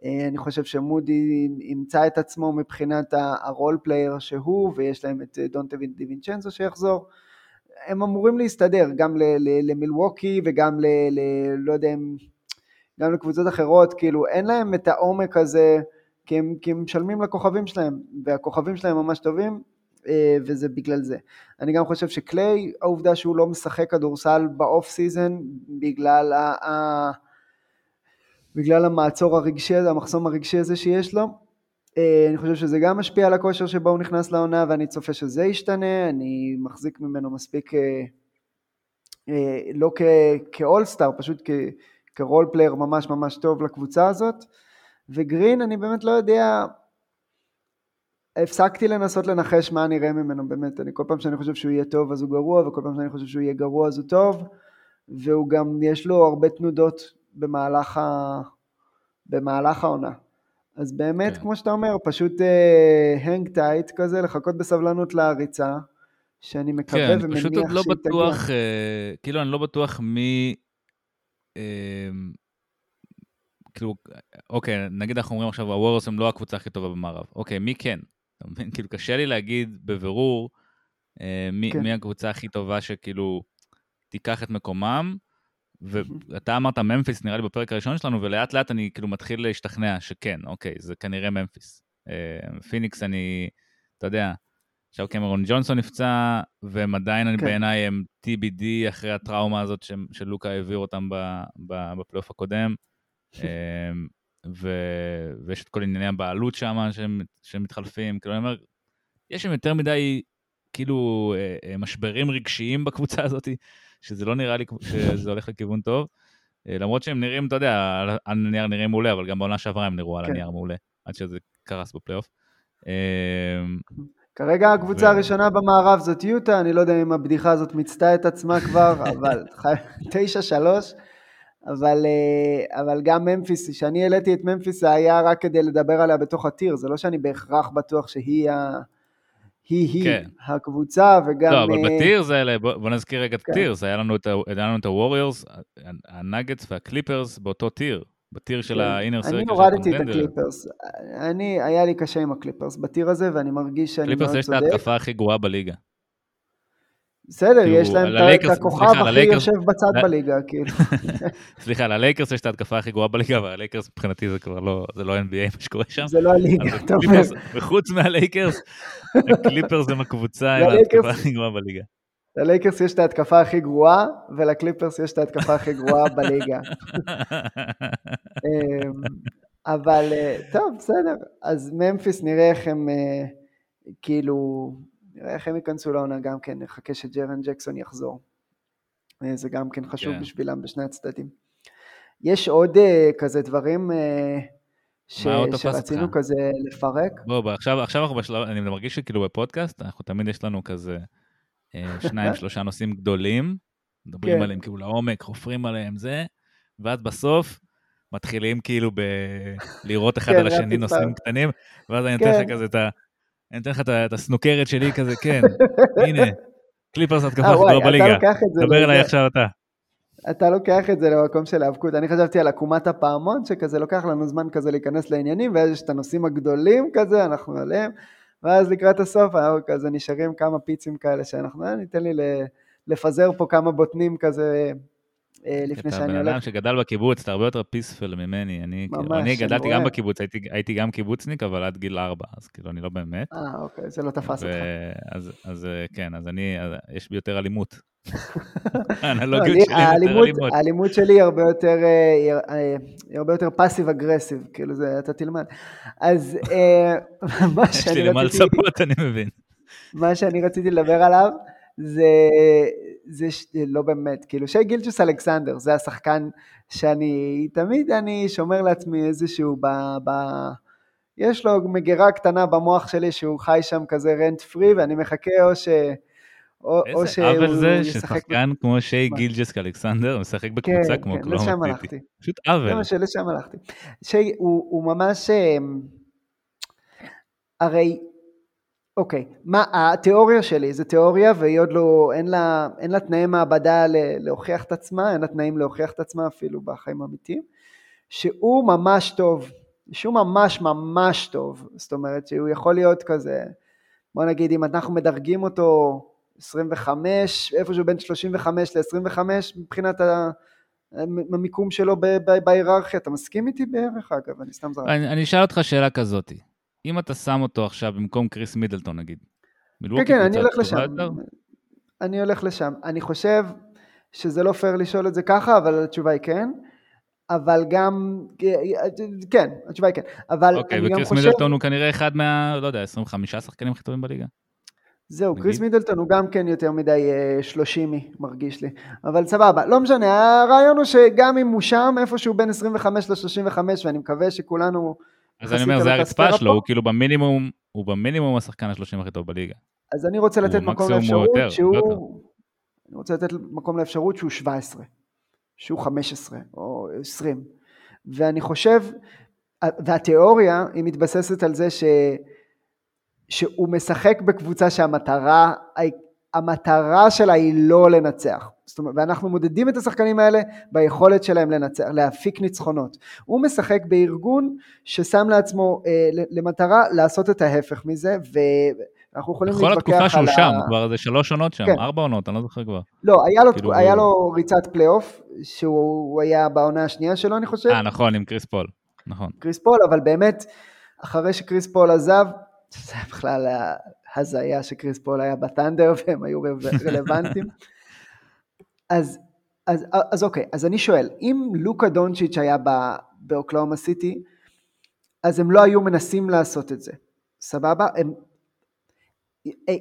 אה, אני חושב שמודי ימצא את עצמו מבחינת ה role player שהוא, ויש להם את אה, דונטה דיווינצ'נזו שיחזור. הם אמורים להסתדר גם למילווקי וגם ל... לא יודע אם... גם לקבוצות אחרות, כאילו אין להם את העומק הזה, כי הם, כי הם משלמים לכוכבים שלהם, והכוכבים שלהם ממש טובים, אה, וזה בגלל זה. אני גם חושב שקליי, העובדה שהוא לא משחק כדורסל ב off season, בגלל, ה, ה, בגלל המעצור הרגשי הזה, המחסום הרגשי הזה שיש לו, אה, אני חושב שזה גם משפיע על הכושר שבו הוא נכנס לעונה, ואני צופה שזה ישתנה, אני מחזיק ממנו מספיק, אה, אה, לא כ all-star, פשוט. כ role player ממש ממש טוב לקבוצה הזאת. וגרין, אני באמת לא יודע, הפסקתי לנסות לנחש מה נראה ממנו באמת, אני כל פעם שאני חושב שהוא יהיה טוב אז הוא גרוע, וכל פעם שאני חושב שהוא יהיה גרוע אז הוא טוב, והוא גם, יש לו הרבה תנודות במהלך, ה... במהלך העונה. אז באמת, כן. כמו שאתה אומר, פשוט hang uh, tight כזה, לחכות בסבלנות להריצה, שאני מקווה כן, ומניח פשוט עוד לא שהיא תגיע. בטוח, אה, כאילו, אני לא בטוח מי... אה, כאילו, אוקיי, נגיד אנחנו אומרים עכשיו, הוורס הם לא הקבוצה הכי טובה במערב. אוקיי, מי כן? אתה מבין? כאילו, קשה לי להגיד בבירור אה, מי, כן. מי הקבוצה הכי טובה שכאילו תיקח את מקומם. ואתה אמרת ממפיס נראה לי בפרק הראשון שלנו, ולאט לאט אני כאילו מתחיל להשתכנע שכן, אוקיי, זה כנראה ממפיס. אה, פיניקס אני, אתה יודע, עכשיו קמרון ג'ונסון נפצע, והם עדיין כן. בעיניי הם TBD אחרי הטראומה הזאת שלוקה העביר אותם בפלייאוף הקודם. ו- ויש את כל ענייני הבעלות שם שהם, שהם מתחלפים, כאילו אני אומר, יש שם יותר מדי כאילו אה, אה, משברים רגשיים בקבוצה הזאת, שזה לא נראה לי שזה הולך לכיוון טוב. אה, למרות שהם נראים, אתה יודע, על- הנייר נראים מעולה, אבל גם בעונה שעברה הם נראו על כן. הנייר מעולה, עד שזה קרס בפלייאוף. כרגע הקבוצה ו- הראשונה במערב זאת יוטה, אני לא יודע אם הבדיחה הזאת מיצתה את עצמה כבר, אבל תשע שלוש, אבל, אה, אבל גם ממפיס, כשאני העליתי את ממפיס זה היה רק כדי לדבר עליה בתוך הטיר, זה לא שאני בהכרח בטוח שהיא ה... היא-היא כן. הקבוצה, וגם... לא, אבל אה, בטיר זה אלה, בוא בוא נזכיר רגע את כן. הטיר, זה היה לנו את ה- היה לנו את הווריורס, הנאגטס והקליפרס באותו tier, ב tier של כן. ה inner circle אני של הורדתי את ה contender. הקליפרס, אני, היה לי קשה עם הקליפרס ב tier הזה, ואני מרגיש שאני קליפרס מאוד יש את צודק. ההתקפה הכי גרועה בליגה. בסדר, יש להם את הכוכב הכי יושב בצד בליגה, כאילו. סליחה, ללייקרס יש את ההתקפה הכי גרועה בליגה, אבל הלייקרס מבחינתי זה כבר לא, זה לא NBA מה שקורה שם. זה לא הליגה, אתה אומר. וחוץ מהלייקרס, הקליפרס הם הקבוצה עם ההתקפה הכי גרועה בליגה. ללייקרס יש את ההתקפה הכי גרועה, ולקליפרס יש את ההתקפה הכי גרועה בליגה. אמ, אבל אה, טוב, בסדר. אז ממפיס נראה איך הם, אה, כאילו, נראה איך הם ייכנסו לעונה גם כן, נחכה שג'רן ג'קסון יחזור. אה, זה גם כן חשוב כן. בשבילם בשני הצדדים. יש עוד אה, כזה דברים אה, ש- שרצינו אותך? כזה לפרק. בוא, בוא, עכשיו, עכשיו אנחנו בשלב, אני מרגיש שכאילו בפודקאסט, אנחנו תמיד יש לנו כזה אה, שניים, שלושה נושאים גדולים, מדברים כן. עליהם כאילו לעומק, חופרים עליהם זה, ואז בסוף מתחילים כאילו ב... לראות אחד כן, על השני נושאים. קטנים, ואז אני נותן לך כן. כזה את ה... אני נותן לך את הסנוקרת שלי כזה, כן, הנה, קליפרס התקפה אה, אתה בליגה, דבר אליי. עכשיו אתה. אתה לוקח את זה למקום של האבקות. אני חשבתי על עקומת הפעמון, שכזה לוקח לנו זמן כזה להיכנס לעניינים, ואז יש את הנושאים הגדולים כזה, אנחנו עליהם, ואז לקראת הסוף אנחנו כזה נשארים כמה פיצים כאלה שאנחנו, אה, ניתן לי לפזר פה כמה בוטנים כזה אה, לפני אתה שאני בן אדם הולך. שגדל בקיבוץ, אתה הרבה יותר פיספל ממני. אני, ממש, אני גדלתי. גם בקיבוץ, הייתי, הייתי גם קיבוצניק, אבל עד גיל ארבע, אז כאילו, אני לא באמת. אה, אוקיי, זה לא תפס ו- אותך. אז, אז אה, כן, אז אני, אז יש בי יותר אלימות. לא, האנלוגיות לי- שלי יותר אלימות. האלימות שלי היא הרבה יותר, אה, אה, הרבה יותר פאסיב אגרסיב, כאילו זה, אתה תלמד. אז אה, מה יש לי שאני למה רציתי... לצפות, אני מבין. מה שאני רציתי לדבר עליו זה, זה. לא באמת, כאילו שי גילצ'וס אלכסנדר, זה השחקן שאני, תמיד אני שומר לעצמי איזשהו, ב, ב, יש לו מגירה קטנה במוח שלי שהוא חי שם כזה רנט פרי ואני מחכה או ש... או, או איזה עוול זה. ששחקן כמו שי? גילג'סק אלכסנדר משחק כן, בקבוצה כמו כן, קלומה סיטי. פשוט זה עוול. מה שלשם הלכתי. שי, הוא, הוא ממש, אמ, הרי, אוקיי, מה, התיאוריה שלי זה תיאוריה והיא עוד לא, אין לה, אין לה תנאי מעבדה להוכיח את עצמה, אין לה תנאים להוכיח את עצמה אפילו בחיים האמיתיים, שהוא ממש טוב, שהוא ממש ממש טוב, זאת אומרת שהוא יכול להיות כזה, בוא נגיד אם אנחנו מדרגים אותו 25, איפשהו בין 35 ל-25 מבחינת ה... המיקום שלו בהיררכיה, אתה מסכים איתי בערך אגב? אני סתם זרק. אני אשאל אותך שאלה כזאת. אם אתה שם אותו עכשיו במקום קריס מידלטון נגיד, כן, מילווקי כן, אני הולך לשם. יותר? אני הולך לשם. אני חושב שזה לא פייר לשאול את זה ככה, אבל התשובה היא כן. אבל גם, כן, התשובה היא כן. אבל אוקיי, אני גם וקריס חושב, מידלטון הוא כנראה אחד מה, לא יודע, 25 שחקנים הכי טובים בליגה. זהו, נגיד. קריס מידלטון הוא גם כן יותר מדי אה, שלושימי, מרגיש לי. אבל סבבה, לא משנה, הרעיון הוא שגם אם הוא שם, איפשהו בין 25 ל-35, ואני מקווה שכולנו... אז אני אומר, זה הרצפה שלו. הוא כאילו במינימום, הוא במינימום השחקן השלושים הכי טוב בליגה. אז אני רוצה לתת מקום לאפשרות יותר, שהוא... יותר. אני רוצה לתת מקום לאפשרות שהוא 17, שהוא 15 או 20. ואני חושב, והתיאוריה היא מתבססת על זה ש, שהוא משחק בקבוצה שהמטרה המטרה שלה היא לא לנצח. זאת אומרת, ואנחנו מודדים את השחקנים האלה ביכולת שלהם לנצח, להפיק ניצחונות. הוא משחק בארגון ששם לעצמו אה, למטרה לעשות את ההפך מזה, ואנחנו יכולים להתווכח על... בכל התקופה שהוא שם, כבר זה שלוש עונות שם, כן. ארבע עונות, אני לא זוכר כבר. לא, היה לו, כאילו היה לו ריצת פלייאוף, שהוא היה בעונה השנייה שלו, אני חושב. אה, נכון, עם קריס פול, נכון. קריס פול, אבל באמת, אחרי שקריס פול עזב, זה בכלל הזיה שקריס פול היה בת'אנדר והם היו רלוונטיים. אז, אז, אז אוקיי, אז אני שואל, אם לוקה דונצ'יץ' היה באוקלהומה סיטי, אז הם לא היו מנסים לעשות את זה, סבבה? הם,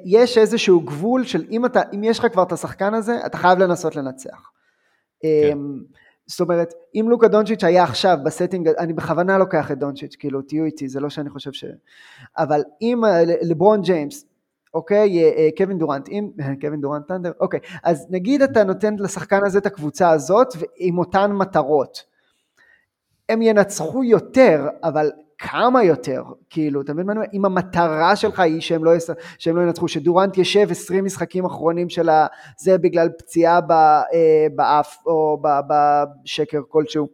יש איזשהו גבול של אם, אתה, אם יש לך כבר את השחקן הזה, אתה חייב לנסות לנצח. כן. אמ, זאת אומרת, אם לוקה דונצ'יץ' היה עכשיו בסטינג, אני בכוונה לוקח את דונצ'יץ', כאילו תהיו איתי, זה לא שאני חושב ש... אבל אם אה, לברון ג'יימס, אוקיי, אה, אה, קווין דורנט, אם, קווין דורנט ת'אנדר, אוקיי, אז נגיד אתה נותן לשחקן הזה את הקבוצה הזאת עם אותן מטרות. הם ינצחו יותר, אבל כמה יותר, כאילו, אתה מבין מה אני אומר? אם המטרה שלך היא שהם לא, יס... שהם לא ינצחו, שדורנט ישב 20 משחקים אחרונים של זה בגלל פציעה אה, באף או בשקר כלשהו.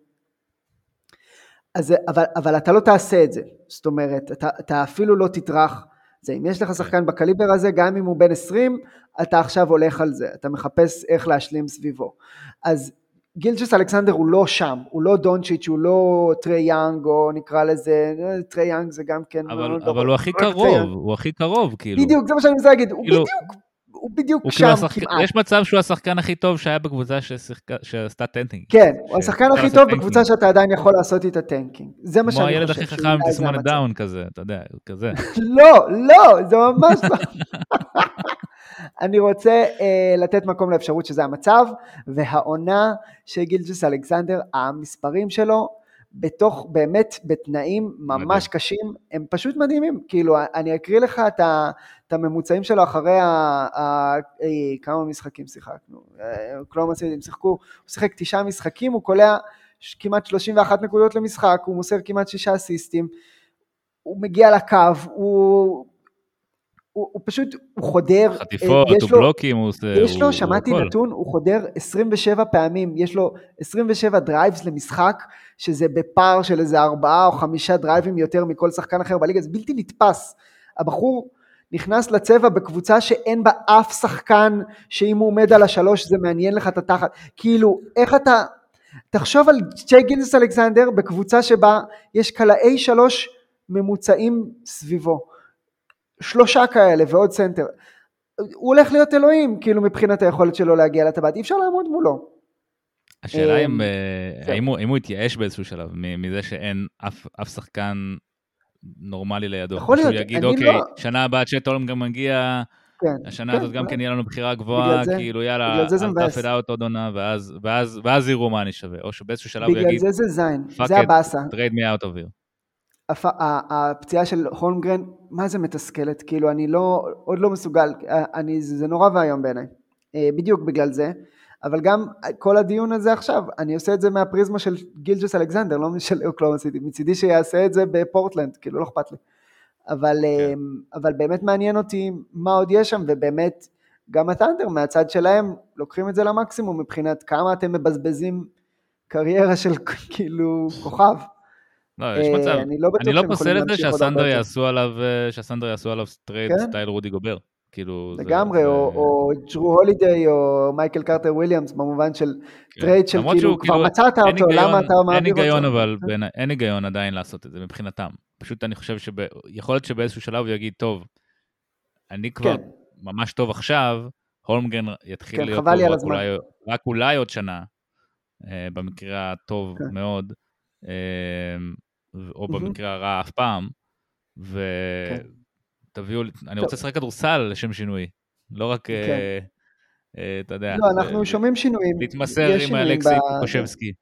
אז, אבל, אבל אתה לא תעשה את זה, זאת אומרת, אתה, אתה אפילו לא תטרח. זה אם יש לך שחקן בקליבר הזה, גם אם הוא בן 20, אתה עכשיו הולך על זה, אתה מחפש איך להשלים סביבו. אז גילג'ס אלכסנדר הוא לא שם, הוא לא דונצ'יץ', הוא לא טרי יאנג, או נקרא לזה, טרי יאנג זה גם כן... אבל, אבל לא, הוא הכי קרוב, הוא הכי קרוב, כאילו. בדיוק, זה מה שאני רוצה להגיד, הוא כאילו, בדיוק, הוא בדיוק הוא כאילו שם השחק... כמעט. יש מצב שהוא השחקן הכי טוב שהיה בקבוצה ששיחק... שעשתה tanking. כן, ש... הוא השחקן הכי טוב בקבוצה שאתה עדיין יכול לעשות איתה tanking. זה מה שאני חושב. כמו הילד הכי חכם עם תסמונת דאון כזה, אתה יודע, כזה. לא, לא, זה ממש לא. אני רוצה uh, לתת מקום לאפשרות שזה המצב, והעונה של גילג'וס אלכסנדר, המספרים שלו, בתוך, באמת, בתנאים ממש מדהים. קשים, הם פשוט מדהימים. כאילו, אני אקריא לך את, ה, את הממוצעים שלו אחרי ה, ה, אי, כמה משחקים שיחקנו. כלומר, הם שיחקו, הוא שיחק תשעה משחקים, הוא קולע כמעט 31 נקודות למשחק, הוא מוסר כמעט שישה אסיסטים, הוא מגיע לקו, הוא הוא, הוא פשוט, הוא חודר, חטיפות, הוא בלוקים, הוא עושה... יש לו, הוא, שמעתי הוא נתון, הוא חודר 27 פעמים, יש לו 27 drives למשחק, שזה בפער של איזה ארבעה או חמישה דרייבים יותר מכל שחקן אחר בליגה, זה בלתי נתפס. הבחור נכנס לצבע בקבוצה שאין בה אף שחקן שאם הוא עומד על השלוש זה מעניין לך את התחת. כאילו, איך אתה... תחשוב על שיי גילג'ס אלכסנדר בקבוצה שבה יש קלעי שלוש ממוצעים סביבו. שלושה כאלה ועוד סנטר. הוא הולך להיות אלוהים, כאילו מבחינת היכולת שלו להגיע לטבעת, אי אפשר לעמוד מולו. השאלה אם, אמ, אה, האם הוא, הוא התייאש באיזשהו שלב מזה שאין אף, אף שחקן נורמלי לידו. יכול להיות, אני יגיד, אוקיי, לא... שנה הבאה צ'ט הולם גם מגיע, כן, השנה כן, הזאת גם כן יהיה לנו בחירה גבוהה, זה, כאילו יאללה, אל תאפד אאוט עוד עונה, ואז, ואז, ואז יראו מה אני שווה, או שבאיזשהו שלב הוא יגיד, בגלל זה זה זין, זה הבאסה. me out of here. הפציעה של הולמגרן, מה זה מתסכלת, כאילו אני לא, עוד לא מסוגל, אני, זה נורא ואיום בעיניי, אה, בדיוק בגלל זה, אבל גם כל הדיון הזה עכשיו, אני עושה את זה מהפריזמה של גילג'ס אלכסנדר, לא של אוקלהומה סיטי, מצידי שיעשה את זה בפורטלנד, כאילו לא אכפת לי, אבל, כן. אה, אבל באמת מעניין אותי מה עוד יש שם, ובאמת גם הת'אנדר מהצד שלהם לוקחים את זה למקסימום מבחינת כמה אתם מבזבזים קריירה של כאילו כוכב. לא, יש מצב. אה, אני לא, אני לא פוסל את זה שהת'אנדר יעשו עליו, אה, שהת'אנדר יעשו עליו trade כן? style רודי גובר. כאילו... לגמרי, זה, או. או ג'רו הולידיי, או מייקל קרטר וויליאמס, במובן של כן. trade של כאילו, כבר כאילו, מצאת אותו, היגיון, למה אתה מעביר אותו? אין היגיון, אבל כן. בין, אין היגיון עדיין לעשות את זה מבחינתם. פשוט אני חושב שיכול להיות שבאיזשהו שלב הוא יגיד, טוב, אני כבר כן. ממש טוב עכשיו, הולמגרן יתחיל כן, להיות טוב רק אולי, רק אולי עוד שנה, אה, במקרה הטוב כן. מאוד. או במקרה הרע אף פעם, ותביאו, כן. אני רוצה לשחק כדורסל לשם שינוי, לא רק, כן. אה, אה, אתה יודע, לא, אנחנו שומעים שינויים, להתמסר עם אלכסי קושבסקי.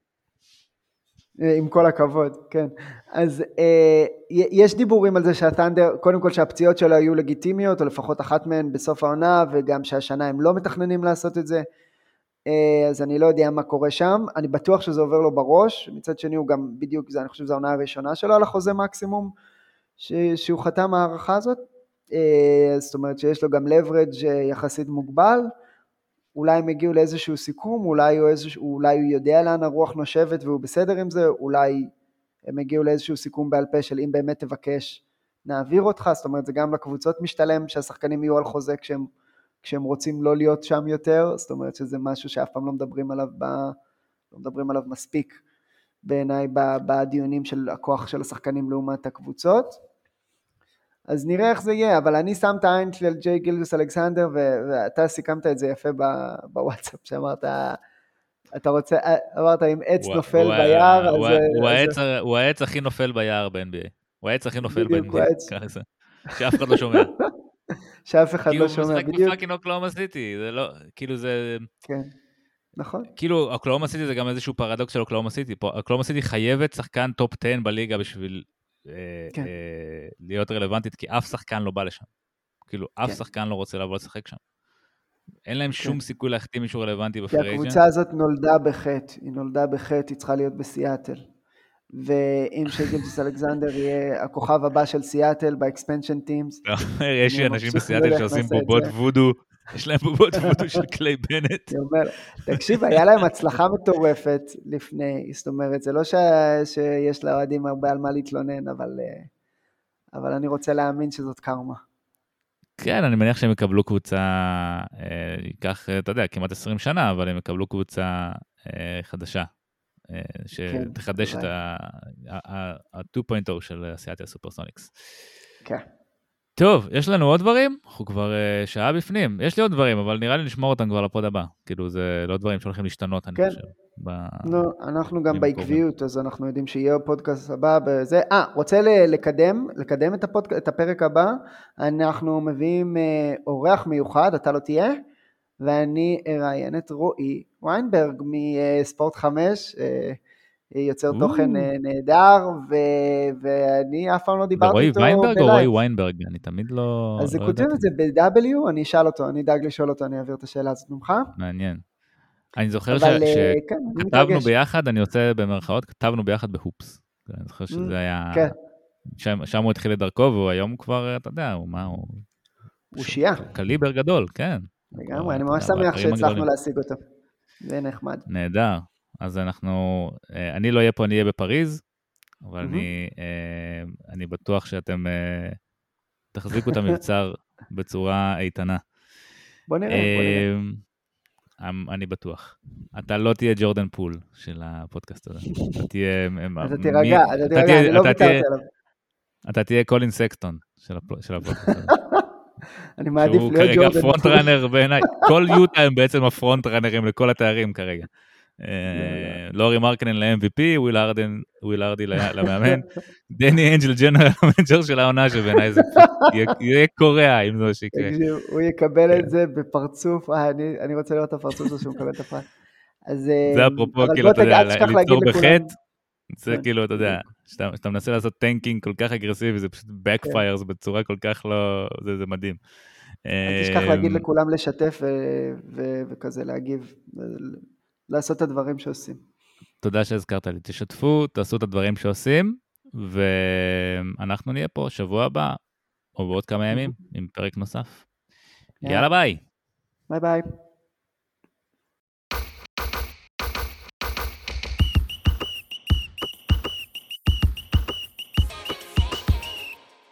אה, עם כל הכבוד, כן. אז אה, יש דיבורים על זה שהטנדר, קודם כל שהפציעות שלו היו לגיטימיות, או לפחות אחת מהן בסוף העונה, וגם שהשנה הם לא מתכננים לעשות את זה. אה, אז אני לא יודע מה קורה שם, אני בטוח שזה עובר לו בראש, מצד שני הוא גם בדיוק, זה, אני חושב שזו העונה הראשונה שלו על החוזה מקסימום, ש, שהוא חתם ההערכה הזאת, אה, זאת אומרת שיש לו גם leverage אה, יחסית מוגבל, אולי הם הגיעו לאיזשהו סיכום, אולי הוא, איזשהו, אולי הוא יודע לאן הרוח נושבת והוא בסדר עם זה, אולי הם הגיעו לאיזשהו סיכום בעל פה של אם באמת תבקש, נעביר אותך, זאת אומרת זה גם לקבוצות משתלם שהשחקנים יהיו על חוזה כשהם, כשהם רוצים לא להיות שם יותר, זאת אומרת שזה משהו שאף פעם לא מדברים עליו, ב, לא מדברים עליו מספיק בעיניי בדיונים של הכוח של השחקנים לעומת הקבוצות. אז נראה איך זה יהיה, אבל אני שם את העין על שיי גילג'ס אלכסנדר, ואתה סיכמת את זה יפה בוואטסאפ, שאמרת, אתה רוצה, אמרת אם עץ הוא, נופל הוא, ביער, הוא, אז... הוא, אז... העץ, הוא העץ הכי נופל ביער ב-NBA. הוא העץ הכי נופל ב-NBA. שאף אחד לא שומע. שאף אחד לא שומע, בדיוק. כי הוא משחק בפאקינג אוקלאומה סיטי, זה לא, כאילו זה... כן. נכון. כאילו, אוקלהומה סיטי זה גם איזשהו פרדוקס של אוקלהומה סיטי. אוקלהומה סיטי חייבת שחקן top 10 בליגה בשביל כן. אה, להיות רלוונטית, כי אף שחקן לא בא לשם. כאילו, אף כן. שחקן לא רוצה לבוא לשחק שם. אין להם כן. שום סיכוי להחתים מישהו רלוונטי ב free agency כי הקבוצה הזאת נולדה בחטא, היא נולדה בחטא, היא צריכה להיות בסיאטל. ואם שגילג'ס אלכסנדר יהיה הכוכב הבא של סיאטל ב expansion teams. יש אנשים בסיאטל שעושים בובות וודו יש להם בובות וודו של קליי בנט. תקשיב, היה להם הצלחה מטורפת לפני, זאת אומרת, זה לא. שיש לאוהדים הרבה על מה להתלונן, אבל, אה, אבל אני רוצה להאמין שזאת קרמה. כן, אני מניח שהם יקבלו קבוצה, אה, ייקח, אתה יודע, כמעט 20 שנה, אבל הם יקבלו קבוצה אה, חדשה, שתחדש כן, את ה-2.0 של סיאטל סופרסוניקס. כן. טוב, יש לנו עוד דברים? אנחנו כבר uh, שעה בפנים. יש לי עוד דברים, אבל נראה לי נשמור אותם כבר לפוד הבא. כאילו, זה לא דברים שהולכים להשתנות, אני כן. חושב. ב... no, אנחנו גם בעקביות, אז אנחנו יודעים שיהיה פודקאסט הבא בזה. אה, רוצה לקדם, לקדם את, הפודק... את הפרק הבא. אנחנו מביאים uh, אורח מיוחד, אתה לא תהיה, ואני אראיין את רועי ויינברג מספורט 5. Uh, יוצר תוכן אה, נהדר, ואני אף פעם לא דיברתי איתו ב live. רועי ויינברג או רועי ויינברג? אני תמיד לא... אז לא כותבים את זה ב-W, אני אשאל אותו, אני אדאג לשאול אותו, אני אעביר את השאלה הזאת ממך. מעניין. אני זוכר שכתבנו אה, כן, ביחד, אני רוצה במרכאות, כתבנו ביחד בהופס. אני זוכר שזה היה... כן. שם, שם הוא התחיל את דרכו, והוא היום כבר, אתה יודע, הוא מה, הוא... הוא שיעה. קליבר גדול, כן. לגמרי, אני ממש שמח שהצלחנו להשיג אותו. זה נחמד. נהדר. אז אנחנו, אה, אני לא אהיה פה, אני אהיה בפריז, אבל mm-hmm. אני, אה, אני בטוח שאתם אה, תחזיקו את המבצר בצורה איתנה. בוא נראה, בוא נראה. אמ, אני בטוח. אתה לא תהיה ג'ורדן פול של הפודקאסט הזה. אתה תהיה... אתה תירגע, אתה תירגע, אני לא ויתרתי עליו. אתה תהיה קולין סקסטון של הפודקאסט הזה. אני מעדיף להיות ג'ורדן פול. שהוא כרגע front runner בעיניי. כל יוטה הם בעצם ה front runner ים לכל התארים כרגע. אה, לורי מרקנן ל-MVP, וויל הארדי למאמן, דני איינג' ל general manager של העונה שבעיניי זה יהיה קורע אם זה מה שיקרה. הוא יקבל את כן. זה בפרצוף, אה, אני רוצה לראות את הפרצוף הזה שהוא מקבל את הפרס. אה, זה אפרופו, כאילו, אתה יודע, ליצור בחטא, זה כן. כאילו, אתה יודע, כשאתה מנסה לעשות tanking כל כך אגרסיבי, זה פשוט backfires כן. בצורה כל כך לא, זה מדהים. אל תשכח להגיד לכולם לשתף וכזה להגיב. לעשות את הדברים שעושים. תודה שהזכרת לי. תשתפו, תעשו את הדברים שעושים, ואנחנו נהיה פה שבוע הבא, או בעוד כמה ימים, עם פרק נוסף. יאללה ביי. ביי ביי.